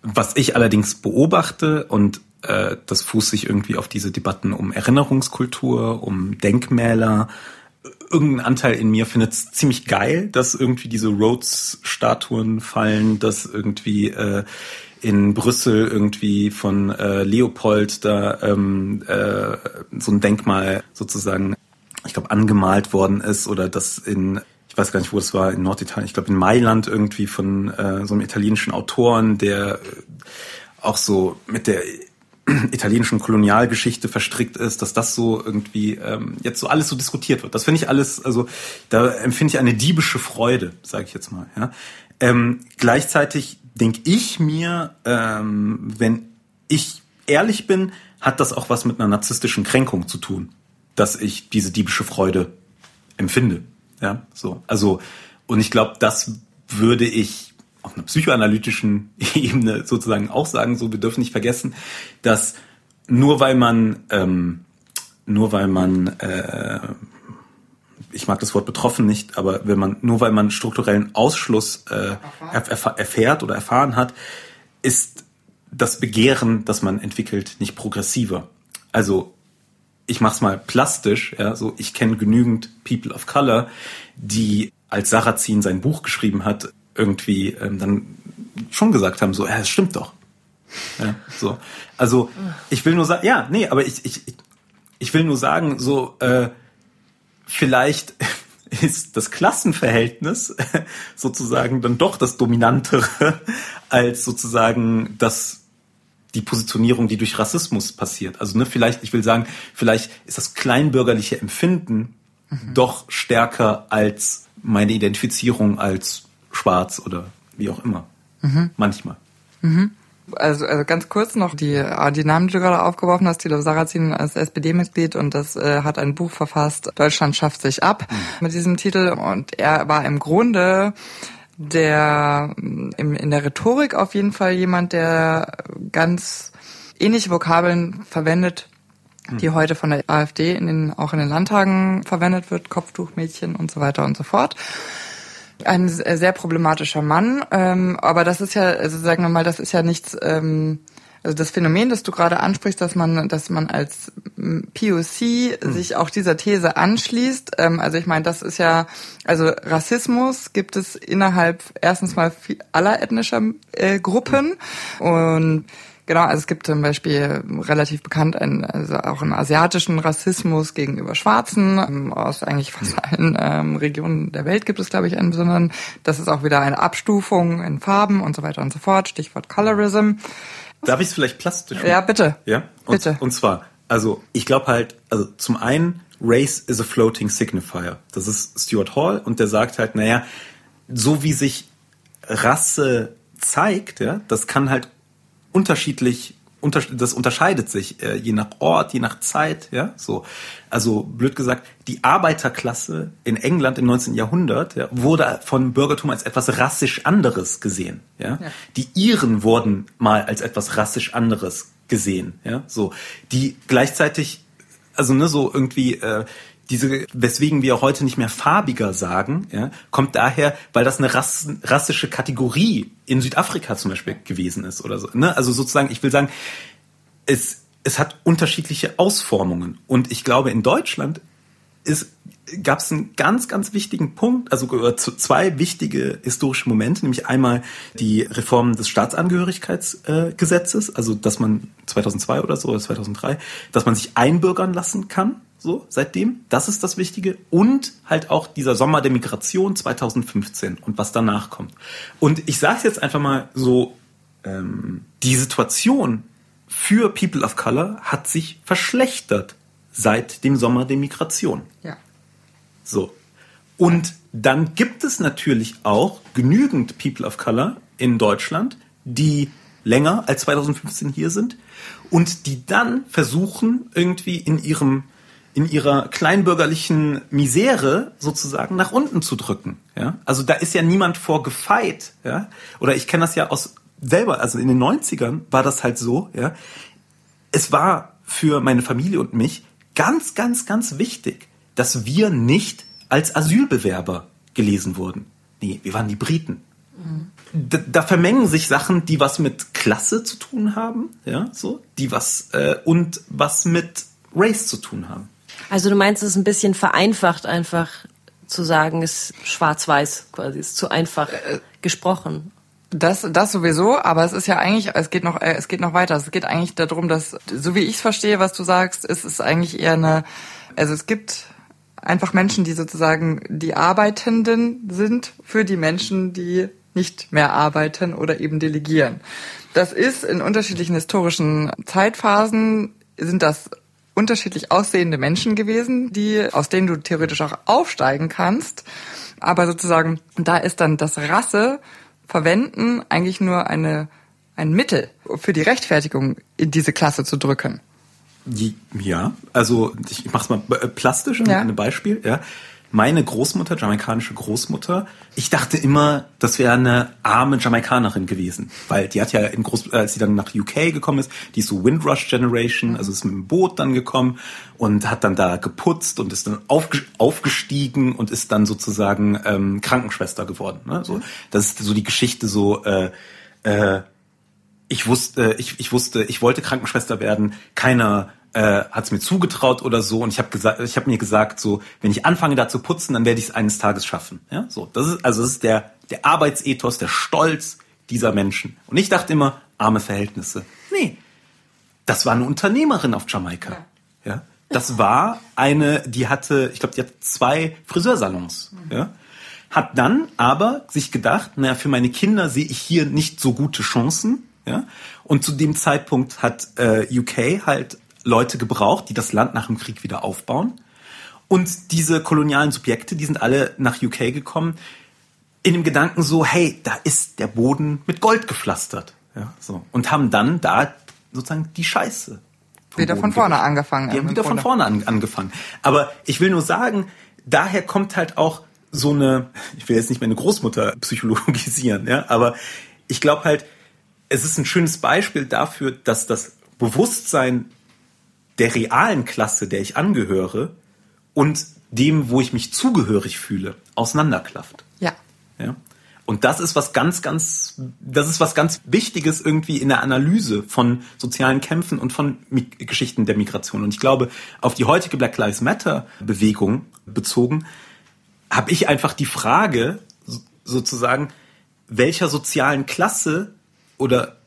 Speaker 4: Was ich allerdings beobachte und äh, das fußt sich irgendwie auf diese Debatten um Erinnerungskultur, um Denkmäler. Irgendein Anteil in mir findet es ziemlich geil, dass irgendwie diese Rhodes-Statuen fallen, dass irgendwie äh, in Brüssel irgendwie von äh, Leopold da ähm, äh, so ein Denkmal sozusagen, ich glaube, angemalt worden ist oder das in ich weiß gar nicht, wo das war, in Norditalien, ich glaube in Mailand irgendwie von äh, so einem italienischen Autoren, der auch so mit der italienischen Kolonialgeschichte verstrickt ist, dass das so irgendwie ähm, jetzt so alles so diskutiert wird. Das finde ich alles, also da empfinde ich eine diebische Freude, sage ich jetzt mal. Ja. Ähm, gleichzeitig denke ich mir, ähm, wenn ich ehrlich bin, hat das auch was mit einer narzisstischen Kränkung zu tun, dass ich diese diebische Freude empfinde. Ja, so. Also, und ich glaube, das würde ich auf einer psychoanalytischen Ebene sozusagen auch sagen, so, wir dürfen nicht vergessen, dass nur weil man, ähm, nur weil man, äh, ich mag das Wort betroffen nicht, aber wenn man, nur weil man strukturellen Ausschluss äh, erf erfährt oder erfahren hat, ist das Begehren, das man entwickelt, nicht progressiver. Also ich mach's mal plastisch, ja, so ich kenne genügend People of Color, die als Sarrazin sein Buch geschrieben hat, irgendwie ähm, dann schon gesagt haben, so, ja, es stimmt doch. Ja, so. Also ich will nur sagen, ja, nee, aber ich, ich, ich will nur sagen, so, äh, vielleicht ist das Klassenverhältnis sozusagen dann doch das Dominantere als sozusagen das die Positionierung, die durch Rassismus passiert. Also ne, vielleicht, ich will sagen, vielleicht ist das kleinbürgerliche Empfinden mhm. doch stärker als meine Identifizierung als schwarz oder wie auch immer. Mhm. Manchmal.
Speaker 2: Mhm. Also, also ganz kurz noch die, äh, die Namen, die du gerade aufgeworfen hast. Thilo Sarrazin als SPD-Mitglied und das äh, hat ein Buch verfasst, Deutschland schafft sich ab, mit diesem Titel. Und er war im Grunde der im, in der Rhetorik auf jeden Fall jemand, der ganz ähnliche Vokabeln verwendet, die mhm. heute von der AfD in den, auch in den Landtagen verwendet wird, Kopftuchmädchen und so weiter und so fort ein sehr problematischer Mann. Ähm, aber das ist ja, also sagen wir mal, das ist ja nichts, ähm, also das Phänomen, das du gerade ansprichst, dass man, dass man als POC mhm. sich auch dieser These anschließt. Ähm, also ich meine, das ist ja, also Rassismus gibt es innerhalb erstens mal aller ethnischer äh, Gruppen und Genau, also es gibt zum Beispiel relativ bekannt einen, also auch einen asiatischen Rassismus gegenüber Schwarzen. Ähm, aus eigentlich fast allen ähm, Regionen der Welt gibt es, glaube ich, einen besonderen. Das ist auch wieder eine Abstufung in Farben und so weiter und so fort. Stichwort Colorism.
Speaker 4: Darf ich es vielleicht plastisch
Speaker 2: machen? Ja, bitte.
Speaker 4: Ja, und, bitte. Und zwar, also ich glaube halt, also zum einen, Race is a floating signifier. Das ist Stuart Hall und der sagt halt, naja, so wie sich Rasse zeigt, ja, das kann halt unterschiedlich das unterscheidet sich äh, je nach Ort, je nach Zeit, ja, so. Also blöd gesagt, die Arbeiterklasse in England im 19. Jahrhundert ja, wurde von Bürgertum als etwas rassisch anderes gesehen, ja? ja. Die Iren wurden mal als etwas rassisch anderes gesehen, ja, so. Die gleichzeitig, also ne, so irgendwie äh, diese, weswegen wir heute nicht mehr farbiger sagen, ja, kommt daher, weil das eine Rass, rassische Kategorie in Südafrika zum Beispiel gewesen ist oder so. Ne? Also sozusagen, ich will sagen, es, es hat unterschiedliche Ausformungen. Und ich glaube, in Deutschland gab es einen ganz, ganz wichtigen Punkt, also zwei wichtige historische Momente, nämlich einmal die Reform des Staatsangehörigkeitsgesetzes, also dass man 2002 oder so, oder 2003, dass man sich einbürgern lassen kann, so seitdem. Das ist das Wichtige. Und halt auch dieser Sommer der Migration 2015 und was danach kommt. Und ich sage jetzt einfach mal so, ähm, die Situation für People of Color hat sich verschlechtert seit dem Sommer der Migration.
Speaker 2: Ja.
Speaker 4: So. Und dann gibt es natürlich auch genügend People of Color in Deutschland, die länger als 2015 hier sind und die dann versuchen, irgendwie in ihrem in ihrer kleinbürgerlichen Misere sozusagen nach unten zu drücken. Ja? Also da ist ja niemand vor gefeit. Ja? Oder ich kenne das ja aus selber, also in den 90ern war das halt so. Ja? Es war für meine Familie und mich ganz, ganz, ganz wichtig, dass wir nicht als Asylbewerber gelesen wurden. Nee, wir waren die Briten. Mhm. Da, da, vermengen sich Sachen, die was mit Klasse zu tun haben, ja, so, die was äh, und was mit Race zu tun haben.
Speaker 3: Also du meinst, es ist ein bisschen vereinfacht, einfach zu sagen, es ist schwarz-weiß quasi, es ist zu einfach äh, gesprochen.
Speaker 2: Das, das sowieso, aber es ist ja eigentlich, es geht noch, äh, es geht noch weiter. Es geht eigentlich darum, dass, so wie ich es verstehe, was du sagst, ist es eigentlich eher eine, also es gibt einfach Menschen, die sozusagen die Arbeitenden sind für die Menschen, die nicht mehr arbeiten oder eben delegieren. Das ist in unterschiedlichen historischen Zeitphasen sind das unterschiedlich aussehende Menschen gewesen, die, aus denen du theoretisch auch aufsteigen kannst. Aber sozusagen, da ist dann das Rasse verwenden eigentlich nur eine, ein Mittel für die Rechtfertigung in diese Klasse zu drücken.
Speaker 4: Ja, also ich mach's mal äh, plastisch, ja. ein Beispiel. Ja. Meine Großmutter, jamaikanische Großmutter, ich dachte immer, das wäre eine arme Jamaikanerin gewesen, weil die hat ja in Groß, als sie dann nach UK gekommen ist, die ist so Windrush Generation, also ist mit dem Boot dann gekommen und hat dann da geputzt und ist dann aufgestiegen und ist dann sozusagen ähm, Krankenschwester geworden. Ne? So, das ist so die Geschichte so. Äh, äh, ich wusste, ich, ich wusste, ich wollte Krankenschwester werden. Keiner äh, hat es mir zugetraut oder so. Und ich habe gesagt, ich habe mir gesagt, so, wenn ich anfange da zu putzen, dann werde ich es eines Tages schaffen. Ja, so. Das ist also das ist der der Arbeitsethos, der Stolz dieser Menschen. Und ich dachte immer, arme Verhältnisse. Nee, das war eine Unternehmerin auf Jamaika. Ja, das war eine, die hatte, ich glaube, die hat zwei Friseursalons. Ja, hat dann aber sich gedacht, naja, für meine Kinder sehe ich hier nicht so gute Chancen. Ja, und zu dem Zeitpunkt hat äh, UK halt Leute gebraucht, die das Land nach dem Krieg wieder aufbauen. Und diese kolonialen Subjekte, die sind alle nach UK gekommen, in dem Gedanken so, hey, da ist der Boden mit Gold gepflastert. Ja, so. Und haben dann da sozusagen die Scheiße.
Speaker 2: Wieder von vorne gemacht. angefangen.
Speaker 4: Die haben wieder von vorne an, angefangen. Aber ich will nur sagen, daher kommt halt auch so eine, ich will jetzt nicht meine Großmutter psychologisieren, ja, aber ich glaube halt, es ist ein schönes Beispiel dafür, dass das Bewusstsein der realen Klasse, der ich angehöre, und dem, wo ich mich zugehörig fühle, auseinanderklafft.
Speaker 2: Ja.
Speaker 4: Ja. Und das ist was ganz, ganz, das ist was ganz Wichtiges irgendwie in der Analyse von sozialen Kämpfen und von Mi Geschichten der Migration. Und ich glaube, auf die heutige Black Lives Matter Bewegung bezogen, habe ich einfach die Frage sozusagen, welcher sozialen Klasse oder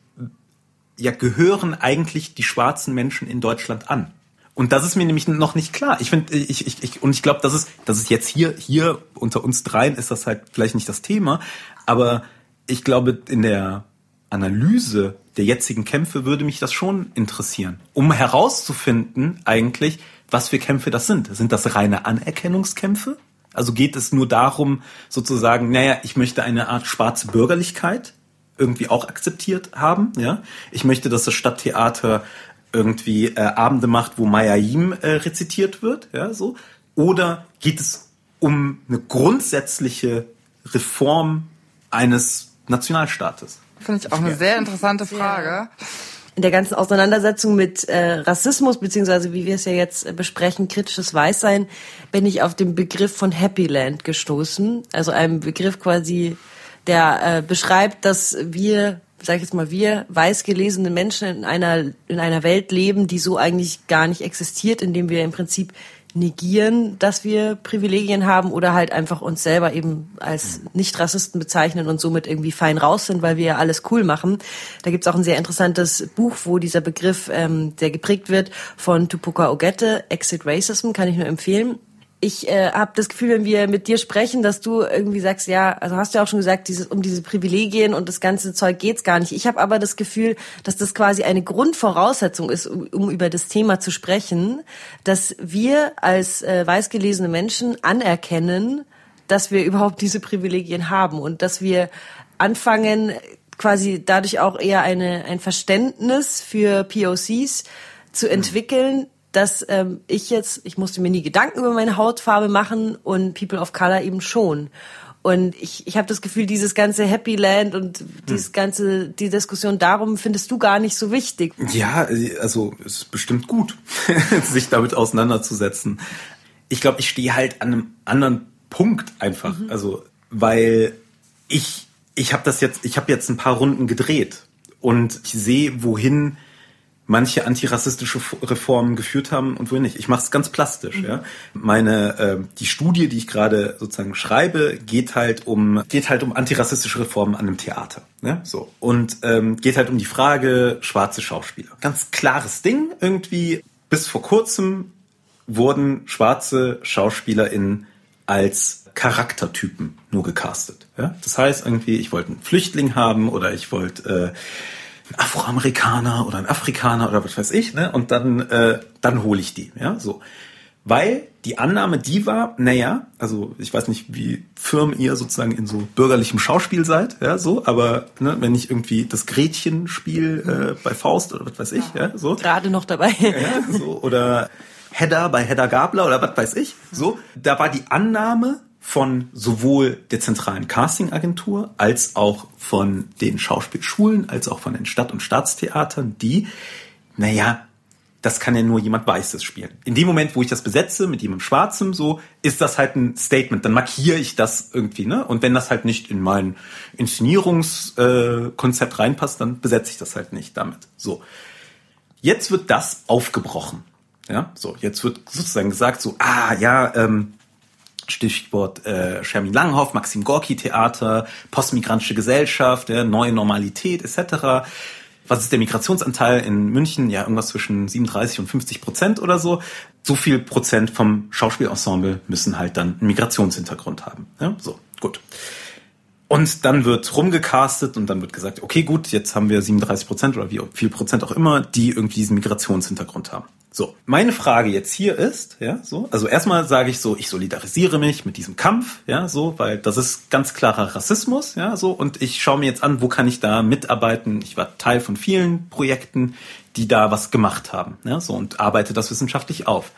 Speaker 4: ja gehören eigentlich die schwarzen Menschen in Deutschland an? Und das ist mir nämlich noch nicht klar. Ich finde, ich, ich, ich, und ich glaube, das ist, das ist jetzt hier, hier unter uns dreien ist das halt vielleicht nicht das Thema. Aber ich glaube, in der Analyse der jetzigen Kämpfe würde mich das schon interessieren, um herauszufinden eigentlich, was für Kämpfe das sind. Sind das reine Anerkennungskämpfe? Also geht es nur darum, sozusagen, naja, ich möchte eine Art schwarze Bürgerlichkeit irgendwie auch akzeptiert haben. Ja, ich möchte, dass das Stadttheater irgendwie äh, Abende macht, wo Mayayim äh, rezitiert wird. Ja, so. Oder geht es um eine grundsätzliche Reform eines Nationalstaates?
Speaker 2: Finde ich auch eine sehr interessante Frage.
Speaker 3: In der ganzen Auseinandersetzung mit äh, Rassismus, beziehungsweise wie wir es ja jetzt äh, besprechen, kritisches Weißsein, bin ich auf den Begriff von Happy Land gestoßen. Also einem Begriff quasi der äh, beschreibt, dass wir, sag ich jetzt mal, wir weiß gelesene Menschen in einer in einer Welt leben, die so eigentlich gar nicht existiert, indem wir im Prinzip negieren, dass wir Privilegien haben oder halt einfach uns selber eben als Nicht-Rassisten bezeichnen und somit irgendwie fein raus sind, weil wir ja alles cool machen. Da gibt's auch ein sehr interessantes Buch, wo dieser Begriff, ähm, der geprägt wird von Tupoka Ogette, Exit Racism, kann ich nur empfehlen ich äh, habe das Gefühl, wenn wir mit dir sprechen, dass du irgendwie sagst, ja, also hast du ja auch schon gesagt, dieses, um diese Privilegien und das ganze Zeug geht's gar nicht. Ich habe aber das Gefühl, dass das quasi eine Grundvoraussetzung ist, um, um über das Thema zu sprechen, dass wir als äh, weißgelesene Menschen anerkennen, dass wir überhaupt diese Privilegien haben und dass wir anfangen, quasi dadurch auch eher eine, ein Verständnis für POCs zu entwickeln, dass ähm, ich jetzt, ich musste mir nie Gedanken über meine Hautfarbe machen und People of Color eben schon. Und ich, ich habe das Gefühl, dieses ganze Happy Land und dieses ganze, die Diskussion darum findest du gar nicht so wichtig.
Speaker 4: Ja, also es ist bestimmt gut, sich damit auseinanderzusetzen. Ich glaube, ich stehe halt an einem anderen Punkt einfach. Mhm. Also, weil ich, ich habe das jetzt, ich habe jetzt ein paar Runden gedreht und ich sehe, wohin manche antirassistische Reformen geführt haben und wohin nicht. Ich mache es ganz plastisch. Mhm. Ja. Meine äh, die Studie, die ich gerade sozusagen schreibe, geht halt um geht halt um antirassistische Reformen an einem Theater. Ja. So und ähm, geht halt um die Frage schwarze Schauspieler. Ganz klares Ding irgendwie. Bis vor kurzem wurden schwarze SchauspielerInnen als Charaktertypen nur gecastet. Ja? Das heißt irgendwie, ich wollte einen Flüchtling haben oder ich wollte äh, Afroamerikaner oder ein Afrikaner oder was weiß ich, ne? Und dann, äh, dann hole ich die, ja, so. Weil die Annahme, die war, naja, also ich weiß nicht, wie firm ihr sozusagen in so bürgerlichem Schauspiel seid, ja, so, aber ne, wenn ich irgendwie das Gretchen-Spiel äh, bei Faust oder was weiß ich, ja, so.
Speaker 3: Gerade noch dabei.
Speaker 4: Ja, so, oder Hedda bei Hedda Gabler oder was weiß ich, so, da war die Annahme, von sowohl der zentralen Castingagentur als auch von den Schauspielschulen, als auch von den Stadt- und Staatstheatern, die, naja, das kann ja nur jemand Weißes spielen. In dem Moment, wo ich das besetze mit jemandem Schwarzem, so, ist das halt ein Statement. Dann markiere ich das irgendwie, ne? Und wenn das halt nicht in mein Inszenierungskonzept äh, reinpasst, dann besetze ich das halt nicht damit. So. Jetzt wird das aufgebrochen. Ja, so, jetzt wird sozusagen gesagt, so, ah, ja, ähm, Stichwort äh, Shermin Langhoff, Maxim Gorki Theater, postmigrantische Gesellschaft, ja, neue Normalität etc. Was ist der Migrationsanteil in München? Ja, irgendwas zwischen 37 und 50 Prozent oder so. So viel Prozent vom Schauspielensemble müssen halt dann einen Migrationshintergrund haben. Ja, so, gut. Und dann wird rumgecastet und dann wird gesagt, okay, gut, jetzt haben wir 37 Prozent oder wie viel Prozent auch immer, die irgendwie diesen Migrationshintergrund haben. So, meine Frage jetzt hier ist, ja, so, also erstmal sage ich so, ich solidarisiere mich mit diesem Kampf, ja, so, weil das ist ganz klarer Rassismus, ja, so, und ich schaue mir jetzt an, wo kann ich da mitarbeiten. Ich war Teil von vielen Projekten, die da was gemacht haben, ja, so, und arbeite das wissenschaftlich auf.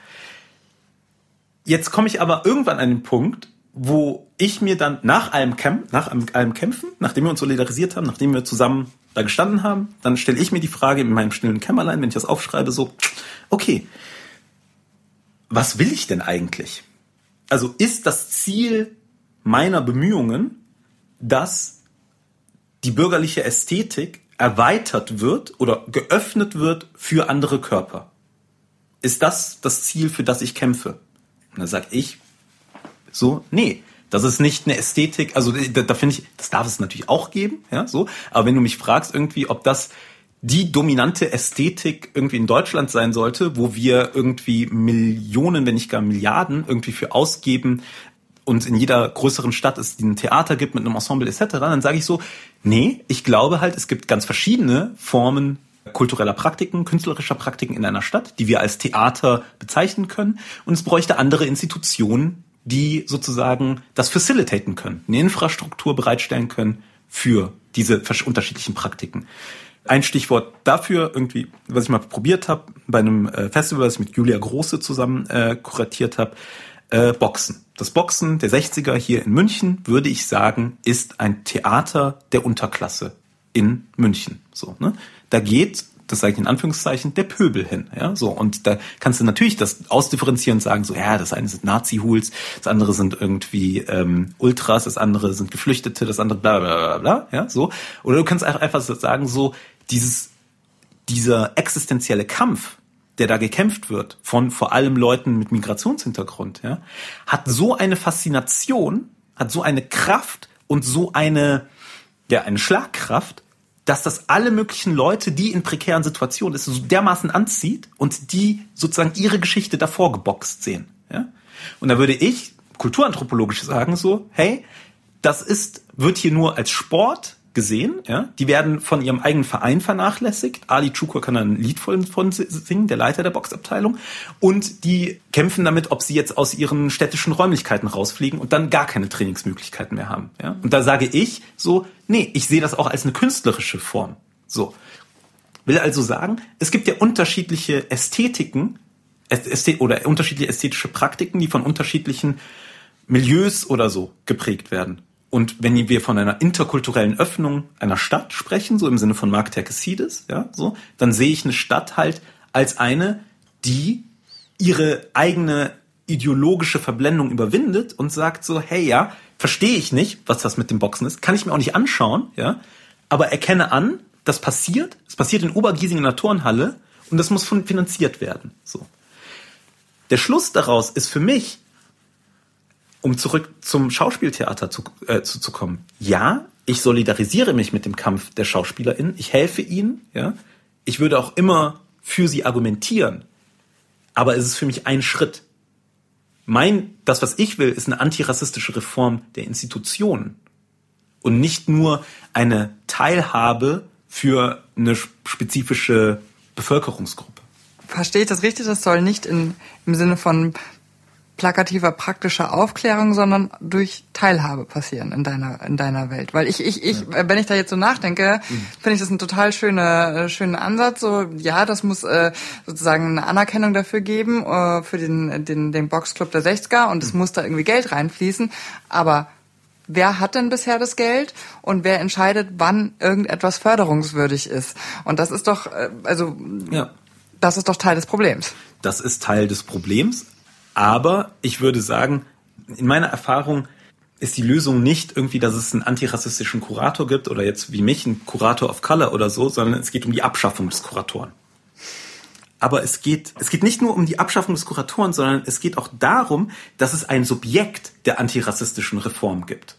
Speaker 4: Jetzt komme ich aber irgendwann an den Punkt, wo ich mir dann nach allem, Camp, nach allem Kämpfen, nachdem wir uns solidarisiert haben, nachdem wir zusammen da gestanden haben, dann stelle ich mir die Frage in meinem stillen Kämmerlein, wenn ich das aufschreibe, so, okay, was will ich denn eigentlich? Also ist das Ziel meiner Bemühungen, dass die bürgerliche Ästhetik erweitert wird oder geöffnet wird für andere Körper? Ist das das Ziel, für das ich kämpfe? Und da sage ich, so, nee, das ist nicht eine Ästhetik, also da, da finde ich, das darf es natürlich auch geben, ja, so. Aber wenn du mich fragst irgendwie, ob das die dominante Ästhetik irgendwie in Deutschland sein sollte, wo wir irgendwie Millionen, wenn nicht gar Milliarden irgendwie für ausgeben und in jeder größeren Stadt es ein Theater gibt mit einem Ensemble etc., dann sage ich so, nee, ich glaube halt, es gibt ganz verschiedene Formen kultureller Praktiken, künstlerischer Praktiken in einer Stadt, die wir als Theater bezeichnen können. Und es bräuchte andere Institutionen, die sozusagen das facilitaten können, eine Infrastruktur bereitstellen können für diese unterschiedlichen Praktiken. Ein Stichwort dafür, irgendwie, was ich mal probiert habe, bei einem äh, Festival, das ich mit Julia Große zusammen äh, kuratiert habe, äh, Boxen. Das Boxen der 60er hier in München, würde ich sagen, ist ein Theater der Unterklasse in München. So, ne? Da geht das sage ich in Anführungszeichen, der Pöbel hin. Ja, so. Und da kannst du natürlich das ausdifferenzieren und sagen, so, ja, das eine sind Nazi-Hools, das andere sind irgendwie ähm, Ultras, das andere sind Geflüchtete, das andere bla bla bla bla, ja, so. Oder du kannst einfach sagen, so, dieses, dieser existenzielle Kampf, der da gekämpft wird, von vor allem Leuten mit Migrationshintergrund, ja, hat so eine Faszination, hat so eine Kraft und so eine, ja, eine Schlagkraft, dass das alle möglichen Leute, die in prekären Situationen ist, so dermaßen anzieht und die sozusagen ihre Geschichte davor geboxt sehen. Ja? Und da würde ich kulturanthropologisch sagen so, hey, das ist, wird hier nur als Sport gesehen, ja. Die werden von ihrem eigenen Verein vernachlässigt. Ali Chukur kann ein Lied von, von singen, der Leiter der Boxabteilung. Und die kämpfen damit, ob sie jetzt aus ihren städtischen Räumlichkeiten rausfliegen und dann gar keine Trainingsmöglichkeiten mehr haben, ja. Und da sage ich so, nee, ich sehe das auch als eine künstlerische Form. So. Will also sagen, es gibt ja unterschiedliche Ästhetiken, Ästhet oder unterschiedliche ästhetische Praktiken, die von unterschiedlichen Milieus oder so geprägt werden. Und wenn wir von einer interkulturellen Öffnung einer Stadt sprechen, so im Sinne von Mark Terkesides, ja, so, dann sehe ich eine Stadt halt als eine, die ihre eigene ideologische Verblendung überwindet und sagt so, hey, ja, verstehe ich nicht, was das mit dem Boxen ist, kann ich mir auch nicht anschauen, ja, aber erkenne an, das passiert, es passiert in Obergiesing in der Turnhalle und das muss finanziert werden, so. Der Schluss daraus ist für mich, um zurück zum Schauspieltheater zu, äh, zu, zu kommen. Ja, ich solidarisiere mich mit dem Kampf der SchauspielerInnen. Ich helfe ihnen, ja. Ich würde auch immer für sie argumentieren. Aber es ist für mich ein Schritt. Mein, das, was ich will, ist eine antirassistische Reform der Institutionen. Und nicht nur eine Teilhabe für eine spezifische Bevölkerungsgruppe.
Speaker 2: Verstehe ich das richtig? Das soll nicht in, im Sinne von plakativer praktischer Aufklärung, sondern durch Teilhabe passieren in deiner in deiner Welt. Weil ich ich ich ja. wenn ich da jetzt so nachdenke, mhm. finde ich das ein total schöner äh, schöner Ansatz. So ja, das muss äh, sozusagen eine Anerkennung dafür geben äh, für den den den Boxclub der 60er und es mhm. muss da irgendwie Geld reinfließen. Aber wer hat denn bisher das Geld und wer entscheidet, wann irgendetwas förderungswürdig ist? Und das ist doch äh, also ja. das ist doch Teil des Problems.
Speaker 4: Das ist Teil des Problems, aber ich würde sagen, in meiner Erfahrung ist die Lösung nicht irgendwie, dass es einen antirassistischen Kurator gibt oder jetzt wie mich einen Kurator of Color oder so, sondern es geht um die Abschaffung des Kuratoren. Aber es geht, es geht nicht nur um die Abschaffung des Kuratoren, sondern es geht auch darum, dass es ein Subjekt der antirassistischen Reform gibt.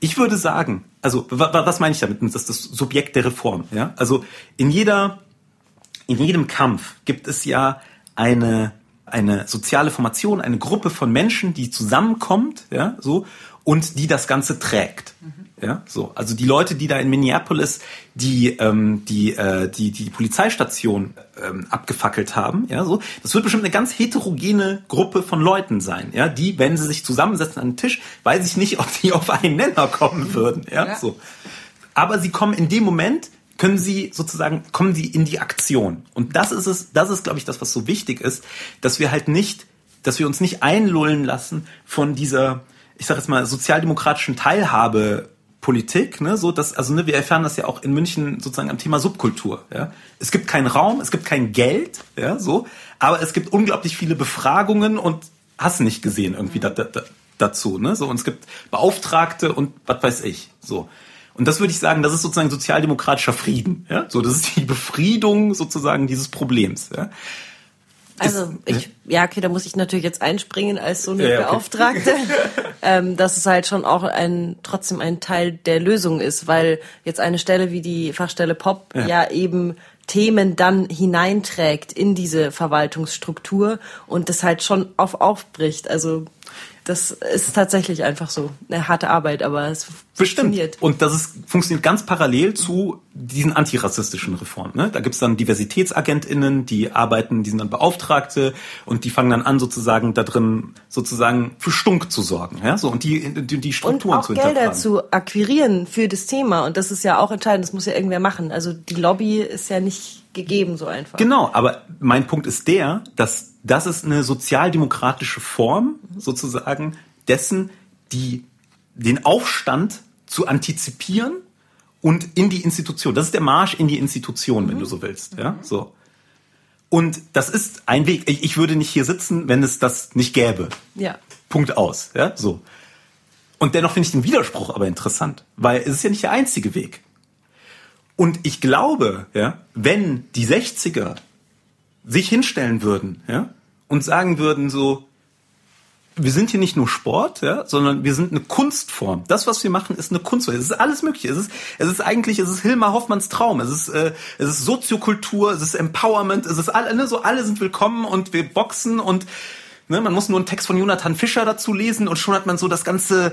Speaker 4: Ich würde sagen, also was meine ich damit? Das ist das Subjekt der Reform. Ja? Also in jeder, in jedem Kampf gibt es ja eine eine soziale Formation, eine Gruppe von Menschen, die zusammenkommt, ja, so, und die das Ganze trägt. Mhm. Ja, so. Also die Leute, die da in Minneapolis die, ähm, die, äh, die, die Polizeistation ähm, abgefackelt haben, ja, so, das wird bestimmt eine ganz heterogene Gruppe von Leuten sein, ja, die, wenn sie sich zusammensetzen an den Tisch, weiß ich nicht, ob die auf einen Nenner kommen würden, ja, ja. so. Aber sie kommen in dem Moment können sie sozusagen, kommen sie in die Aktion. Und das ist es, das ist, glaube ich, das, was so wichtig ist, dass wir halt nicht, dass wir uns nicht einlullen lassen von dieser, ich sage jetzt mal, sozialdemokratischen Teilhabe Politik, ne, so dass also ne, wir erfahren das ja auch in München sozusagen am Thema Subkultur. Ja, es gibt keinen Raum, es gibt kein Geld, ja, so, aber es gibt unglaublich viele Befragungen und hast nicht gesehen irgendwie da, da, dazu, ne, so und es gibt Beauftragte und was weiß ich, so. Und das würde ich sagen, das ist sozusagen sozialdemokratischer Frieden. Ja? So, das ist die Befriedung sozusagen dieses Problems. Ja?
Speaker 3: Also ich, ja, okay, da muss ich natürlich jetzt einspringen als so eine ja, okay. Beauftragte, ähm, dass es halt schon auch ein trotzdem ein Teil der Lösung ist, weil jetzt eine Stelle wie die Fachstelle Pop ja, ja eben Themen dann hineinträgt in diese Verwaltungsstruktur und das halt schon auf aufbricht. Also das ist tatsächlich einfach so. Eine harte Arbeit, aber es
Speaker 4: Bestimmt. funktioniert. Und das ist, funktioniert ganz parallel zu diesen antirassistischen Reformen. Ne? Da gibt's dann DiversitätsagentInnen, die arbeiten, die sind dann Beauftragte und die fangen dann an, sozusagen da drin sozusagen für Stunk zu sorgen. Ja? So, und die, die, die Strukturen
Speaker 3: und auch zu Gelder zu akquirieren für das Thema. Und das ist ja auch entscheidend, das muss ja irgendwer machen. Also die Lobby ist ja nicht gegeben so einfach.
Speaker 4: Genau, aber mein Punkt ist der, dass das ist eine sozialdemokratische Form sozusagen dessen, die den Aufstand zu antizipieren und in die Institution. Das ist der Marsch in die Institution, mhm. wenn du so willst. Ja, so. Und das ist ein Weg. Ich würde nicht hier sitzen, wenn es das nicht gäbe.
Speaker 3: Ja.
Speaker 4: Punkt aus. Ja, so. Und dennoch finde ich den Widerspruch aber interessant, weil es ist ja nicht der einzige Weg. Und ich glaube, ja, wenn die 60er sich hinstellen würden, ja, und sagen würden so, wir sind hier nicht nur Sport, ja, sondern wir sind eine Kunstform. Das, was wir machen, ist eine Kunstform. Es ist alles Mögliche. Es ist, es ist eigentlich, es ist Hilmar Hoffmanns Traum. Es ist, äh, es ist Soziokultur, es ist Empowerment, es ist alle, ne, so alle sind willkommen und wir boxen und Ne, man muss nur einen Text von Jonathan Fischer dazu lesen und schon hat man so das ganze,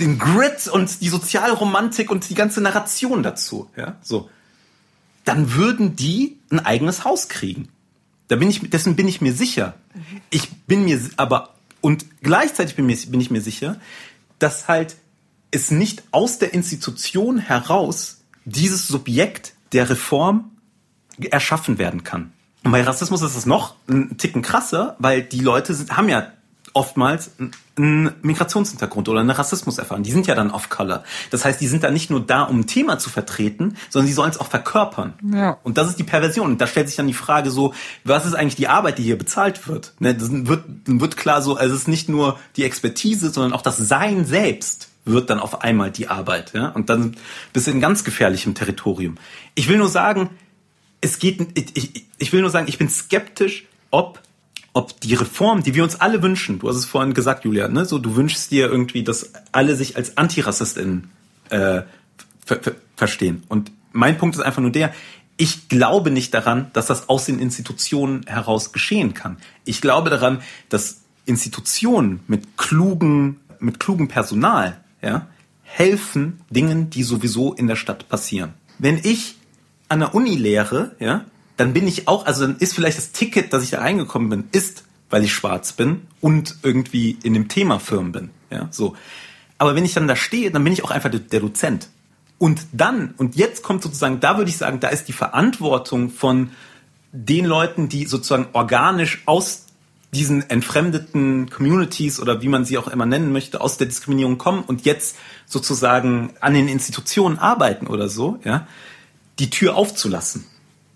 Speaker 4: den Grit und die Sozialromantik und die ganze Narration dazu. Ja, so. Dann würden die ein eigenes Haus kriegen. Da bin ich, dessen bin ich mir sicher. Ich bin mir aber, und gleichzeitig bin, mir, bin ich mir sicher, dass halt es nicht aus der Institution heraus dieses Subjekt der Reform erschaffen werden kann. Und bei Rassismus ist es noch ein Ticken krasser, weil die Leute sind, haben ja oftmals einen Migrationshintergrund oder eine Rassismuserfahrung. Die sind ja dann off-color. Das heißt, die sind da nicht nur da, um ein Thema zu vertreten, sondern sie sollen es auch verkörpern.
Speaker 2: Ja.
Speaker 4: Und das ist die Perversion. Und da stellt sich dann die Frage so, was ist eigentlich die Arbeit, die hier bezahlt wird? Ne, das wird, wird klar so, also es ist nicht nur die Expertise, sondern auch das Sein selbst wird dann auf einmal die Arbeit. Ja? Und dann bist du in ganz gefährlichem Territorium. Ich will nur sagen, es geht, ich, ich, ich will nur sagen, ich bin skeptisch, ob ob die Reform, die wir uns alle wünschen, du hast es vorhin gesagt, Julia, ne, so du wünschst dir irgendwie, dass alle sich als Antirassistin äh, ver ver verstehen. Und mein Punkt ist einfach nur der, ich glaube nicht daran, dass das aus den Institutionen heraus geschehen kann. Ich glaube daran, dass Institutionen mit klugen, mit klugem Personal, ja, helfen Dingen, die sowieso in der Stadt passieren. Wenn ich an der Uni lehre, ja, dann bin ich auch, also dann ist vielleicht das Ticket, dass ich da reingekommen bin, ist, weil ich schwarz bin und irgendwie in dem Thema firm bin, ja, so. Aber wenn ich dann da stehe, dann bin ich auch einfach der, Dozent. Und dann, und jetzt kommt sozusagen, da würde ich sagen, da ist die Verantwortung von den Leuten, die sozusagen organisch aus diesen entfremdeten Communities oder wie man sie auch immer nennen möchte, aus der Diskriminierung kommen und jetzt sozusagen an den Institutionen arbeiten oder so, ja, die Tür aufzulassen.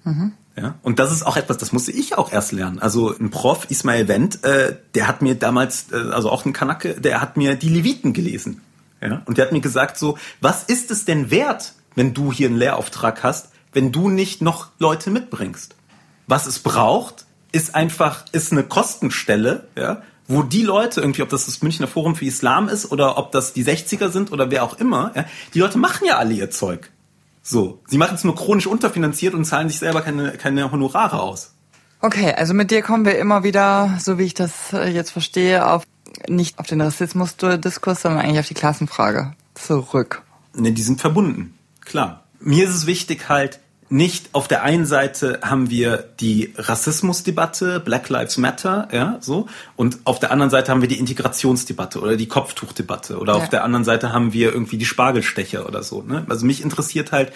Speaker 4: Mhm. Ja, und das ist auch etwas, das musste ich auch erst lernen. Also ein Prof, Ismail Wendt, äh, der hat mir damals, äh, also auch ein Kanake, der hat mir die Leviten gelesen. Ja, und der hat mir gesagt so, was ist es denn wert, wenn du hier einen Lehrauftrag hast, wenn du nicht noch Leute mitbringst? Was es braucht, ist einfach, ist eine Kostenstelle, ja, wo die Leute irgendwie, ob das das Münchner Forum für Islam ist oder ob das die 60er sind oder wer auch immer, ja, die Leute machen ja alle ihr Zeug. So, sie machen es nur chronisch unterfinanziert und zahlen sich selber keine, keine Honorare aus.
Speaker 2: Okay, also mit dir kommen wir immer wieder, so wie ich das äh, jetzt verstehe, auf nicht auf den Rassismusdiskurs, sondern eigentlich auf die Klassenfrage zurück.
Speaker 4: Ne, die sind verbunden, klar. Mir ist es wichtig halt, nicht auf der einen Seite haben wir die Rassismusdebatte, Black Lives Matter, ja, so, und auf der anderen Seite haben wir die Integrationsdebatte oder die Kopftuchdebatte oder ja. auf der anderen Seite haben wir irgendwie die Spargelstecher oder so, ne? Also mich interessiert halt,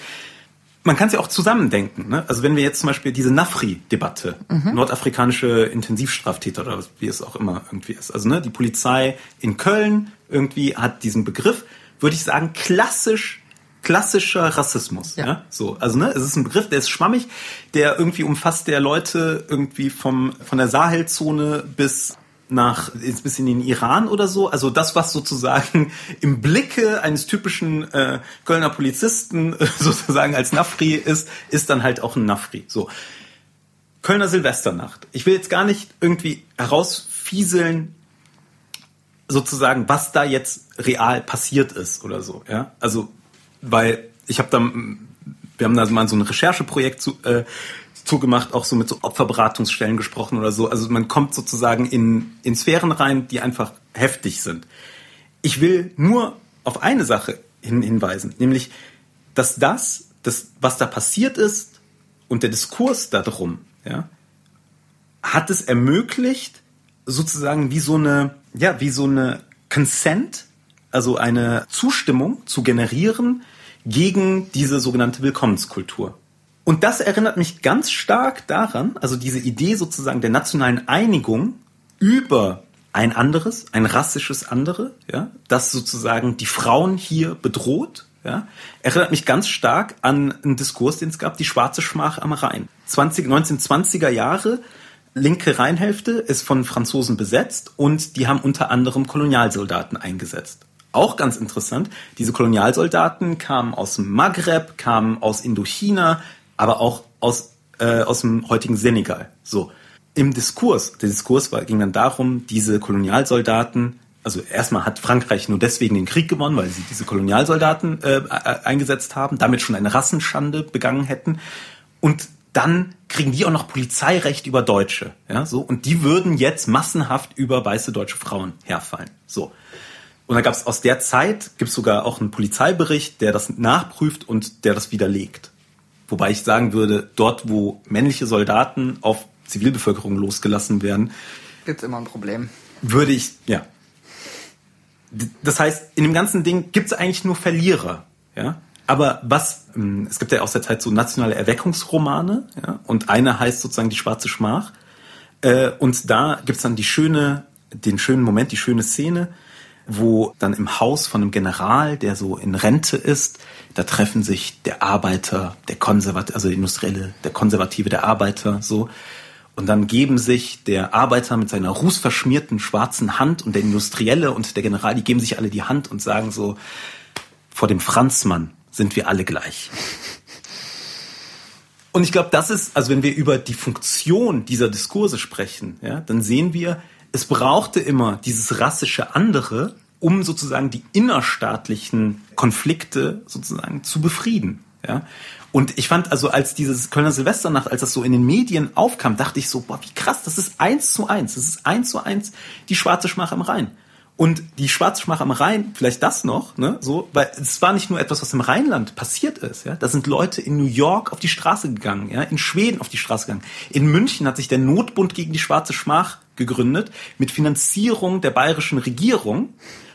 Speaker 4: man kann es ja auch zusammendenken, ne? Also wenn wir jetzt zum Beispiel diese Nafri-Debatte, mhm. nordafrikanische Intensivstraftäter oder wie es auch immer irgendwie ist, also ne, die Polizei in Köln irgendwie hat diesen Begriff, würde ich sagen, klassisch klassischer Rassismus. Ja. ja. So, also ne, es ist ein Begriff, der ist schwammig, der irgendwie umfasst der Leute irgendwie vom von der Sahelzone bis nach bis in den Iran oder so. Also das, was sozusagen im Blicke eines typischen äh, Kölner Polizisten äh, sozusagen als Nafri ist, ist dann halt auch ein Nafri. So. Kölner Silvesternacht. Ich will jetzt gar nicht irgendwie herausfieseln, sozusagen, was da jetzt real passiert ist oder so. Ja, also weil ich habe dann, wir haben da mal so ein Rechercheprojekt zu, äh, zugemacht, auch so mit so Opferberatungsstellen gesprochen oder so. Also man kommt sozusagen in, in Sphären rein, die einfach heftig sind. Ich will nur auf eine Sache hin, hinweisen, nämlich, dass das, das, was da passiert ist und der Diskurs darum, ja, hat es ermöglicht, sozusagen wie so eine, ja, wie so eine Consent also eine Zustimmung zu generieren gegen diese sogenannte Willkommenskultur. Und das erinnert mich ganz stark daran, also diese Idee sozusagen der nationalen Einigung über ein anderes, ein rassisches andere, ja, das sozusagen die Frauen hier bedroht, ja, erinnert mich ganz stark an einen Diskurs, den es gab, die schwarze Schmach am Rhein. 20, 1920er Jahre, linke Rheinhälfte ist von Franzosen besetzt und die haben unter anderem Kolonialsoldaten eingesetzt. Auch ganz interessant, diese Kolonialsoldaten kamen aus dem Maghreb, kamen aus Indochina, aber auch aus, äh, aus dem heutigen Senegal. So. Im Diskurs, der Diskurs war, ging dann darum, diese Kolonialsoldaten, also erstmal hat Frankreich nur deswegen den Krieg gewonnen, weil sie diese Kolonialsoldaten äh, eingesetzt haben, damit schon eine Rassenschande begangen hätten. Und dann kriegen die auch noch Polizeirecht über Deutsche, ja, so und die würden jetzt massenhaft über weiße deutsche Frauen herfallen, so. Und da gab es aus der Zeit gibt es sogar auch einen Polizeibericht, der das nachprüft und der das widerlegt. Wobei ich sagen würde, dort, wo männliche Soldaten auf Zivilbevölkerung losgelassen werden,
Speaker 2: gibt's immer ein Problem.
Speaker 4: Würde ich, ja. Das heißt, in dem ganzen Ding gibt's eigentlich nur Verlierer, ja. Aber was, ähm, es gibt ja aus der Zeit so nationale Erweckungsromane, ja, und eine heißt sozusagen die Schwarze Schmach. Äh, und da gibt's dann die schöne, den schönen Moment, die schöne Szene, wo dann im Haus von einem General, der so in Rente ist, da treffen sich der Arbeiter, der Konservative, also der Industrielle, der Konservative, der Arbeiter, so. Und dann geben sich der Arbeiter mit seiner rußverschmierten schwarzen Hand und der Industrielle und der General, die geben sich alle die Hand und sagen so, vor dem Franzmann sind wir alle gleich. Und ich glaube, das ist, also wenn wir über die Funktion dieser Diskurse sprechen, ja, dann sehen wir, es brauchte immer dieses rassische andere, um sozusagen die innerstaatlichen Konflikte sozusagen zu befrieden. Ja. Und ich fand also, als dieses Kölner Silvesternacht, als das so in den Medien aufkam, dachte ich so, boah, wie krass, das ist eins zu eins, das ist eins zu eins die schwarze Schmach am Rhein. Und die Schwarzschmach am Rhein, vielleicht das noch, ne, so, weil es war nicht nur etwas, was im Rheinland passiert ist, ja. Da sind Leute in New York auf die Straße gegangen, ja, in Schweden auf die Straße gegangen. In München hat sich der Notbund gegen die Schwarze Schmach gegründet mit Finanzierung der bayerischen Regierung.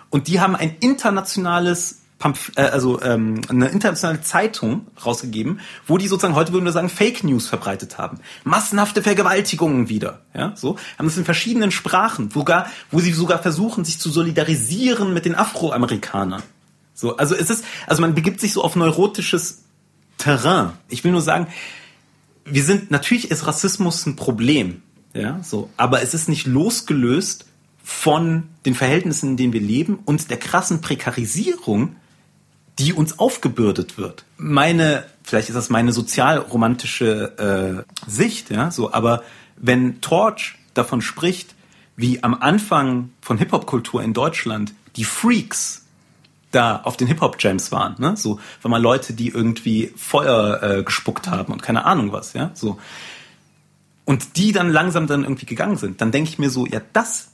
Speaker 4: Und die haben ein internationales Pamph äh, also ähm, eine internationale Zeitung rausgegeben, wo die sozusagen heute würden wir sagen Fake News verbreitet haben, massenhafte Vergewaltigungen wieder, ja, so haben das in verschiedenen Sprachen, sogar wo sie sogar versuchen, sich zu solidarisieren mit den Afroamerikanern. So, also es ist, also man begibt sich so auf neurotisches Terrain. Ich will nur sagen, wir sind natürlich ist Rassismus ein Problem, ja, so, aber es ist nicht losgelöst von den Verhältnissen, in denen wir leben und der krassen Prekarisierung die uns aufgebürdet wird. Meine, vielleicht ist das meine sozialromantische äh, Sicht, ja, so, aber wenn Torch davon spricht, wie am Anfang von Hip-Hop-Kultur in Deutschland die Freaks da auf den Hip-Hop-Jams waren, ne? So, wenn mal Leute, die irgendwie Feuer äh, gespuckt haben und keine Ahnung was, ja, so. Und die dann langsam dann irgendwie gegangen sind, dann denke ich mir so, ja, das,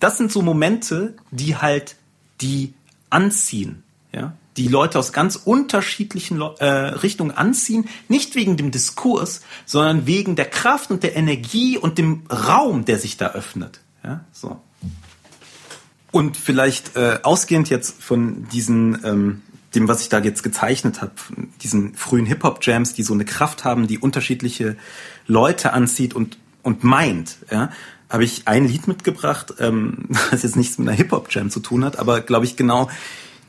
Speaker 4: das sind so Momente, die halt die anziehen, ja die Leute aus ganz unterschiedlichen äh, Richtungen anziehen, nicht wegen dem Diskurs, sondern wegen der Kraft und der Energie und dem Raum, der sich da öffnet. Ja, so. Und vielleicht äh, ausgehend jetzt von diesen ähm, dem, was ich da jetzt gezeichnet habe, diesen frühen Hip-Hop-Jams, die so eine Kraft haben, die unterschiedliche Leute anzieht und, und meint, ja, habe ich ein Lied mitgebracht, ähm, was jetzt nichts mit einer Hip-Hop-Jam zu tun hat, aber glaube ich genau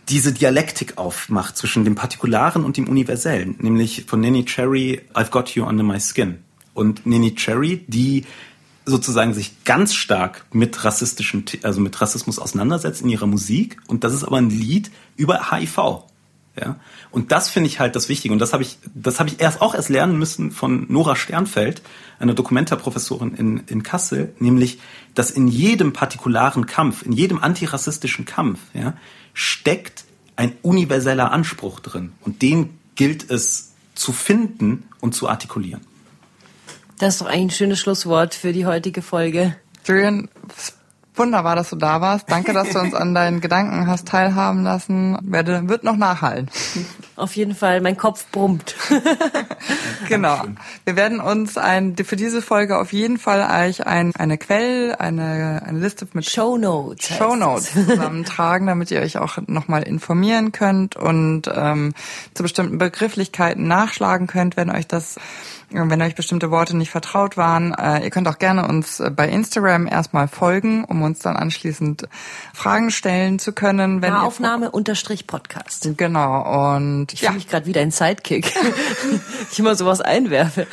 Speaker 4: diese Dialektik aufmacht zwischen dem Partikularen und dem Universellen, nämlich von Nanny Cherry, I've Got You Under My Skin. Und Nanny Cherry, die sozusagen sich ganz stark mit rassistischen, also mit Rassismus auseinandersetzt in ihrer Musik. Und das ist aber ein Lied über HIV. Ja. Und das finde ich halt das Wichtige. Und das habe ich, das habe ich erst auch erst lernen müssen von Nora Sternfeld, einer Dokumentarprofessorin in, in Kassel, nämlich, dass in jedem partikularen Kampf, in jedem antirassistischen Kampf, ja, steckt ein universeller Anspruch drin. Und den gilt es zu finden und zu artikulieren.
Speaker 3: Das ist doch eigentlich ein schönes Schlusswort für die heutige Folge.
Speaker 2: Julian, wunderbar, dass du da warst. Danke, dass du uns an deinen Gedanken hast teilhaben lassen. Werde, wird noch nachhallen.
Speaker 3: Auf jeden Fall, mein Kopf brummt.
Speaker 2: genau. Wir werden uns ein, für diese Folge auf jeden Fall euch ein, eine Quell, eine, eine Liste mit
Speaker 3: Show Notes,
Speaker 2: Show Notes zusammentragen, damit ihr euch auch nochmal informieren könnt und ähm, zu bestimmten Begrifflichkeiten nachschlagen könnt, wenn euch das wenn euch bestimmte Worte nicht vertraut waren. Äh, ihr könnt auch gerne uns äh, bei Instagram erstmal folgen, um uns dann anschließend Fragen stellen zu können.
Speaker 3: Wenn Aufnahme unterstrich Podcast.
Speaker 2: Genau. Und
Speaker 3: ich ja. fühle mich gerade wieder ein Sidekick. ich immer sowas einwerfe.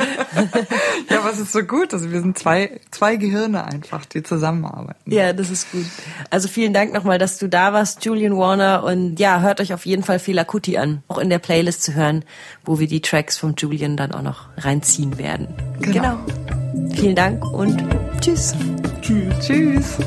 Speaker 2: ja, es ist so gut. Also wir sind zwei, zwei Gehirne einfach, die zusammenarbeiten.
Speaker 3: Ja, das ist gut. Also vielen Dank nochmal, dass du da warst, Julian Warner. Und ja, hört euch auf jeden Fall Fela Kuti an. Auch in der Playlist zu hören, wo wir die Tracks vom Julian dann auch noch reinziehen werden.
Speaker 2: Genau. genau.
Speaker 3: Vielen Dank und tschüss.
Speaker 2: Tschüss. Tschüss.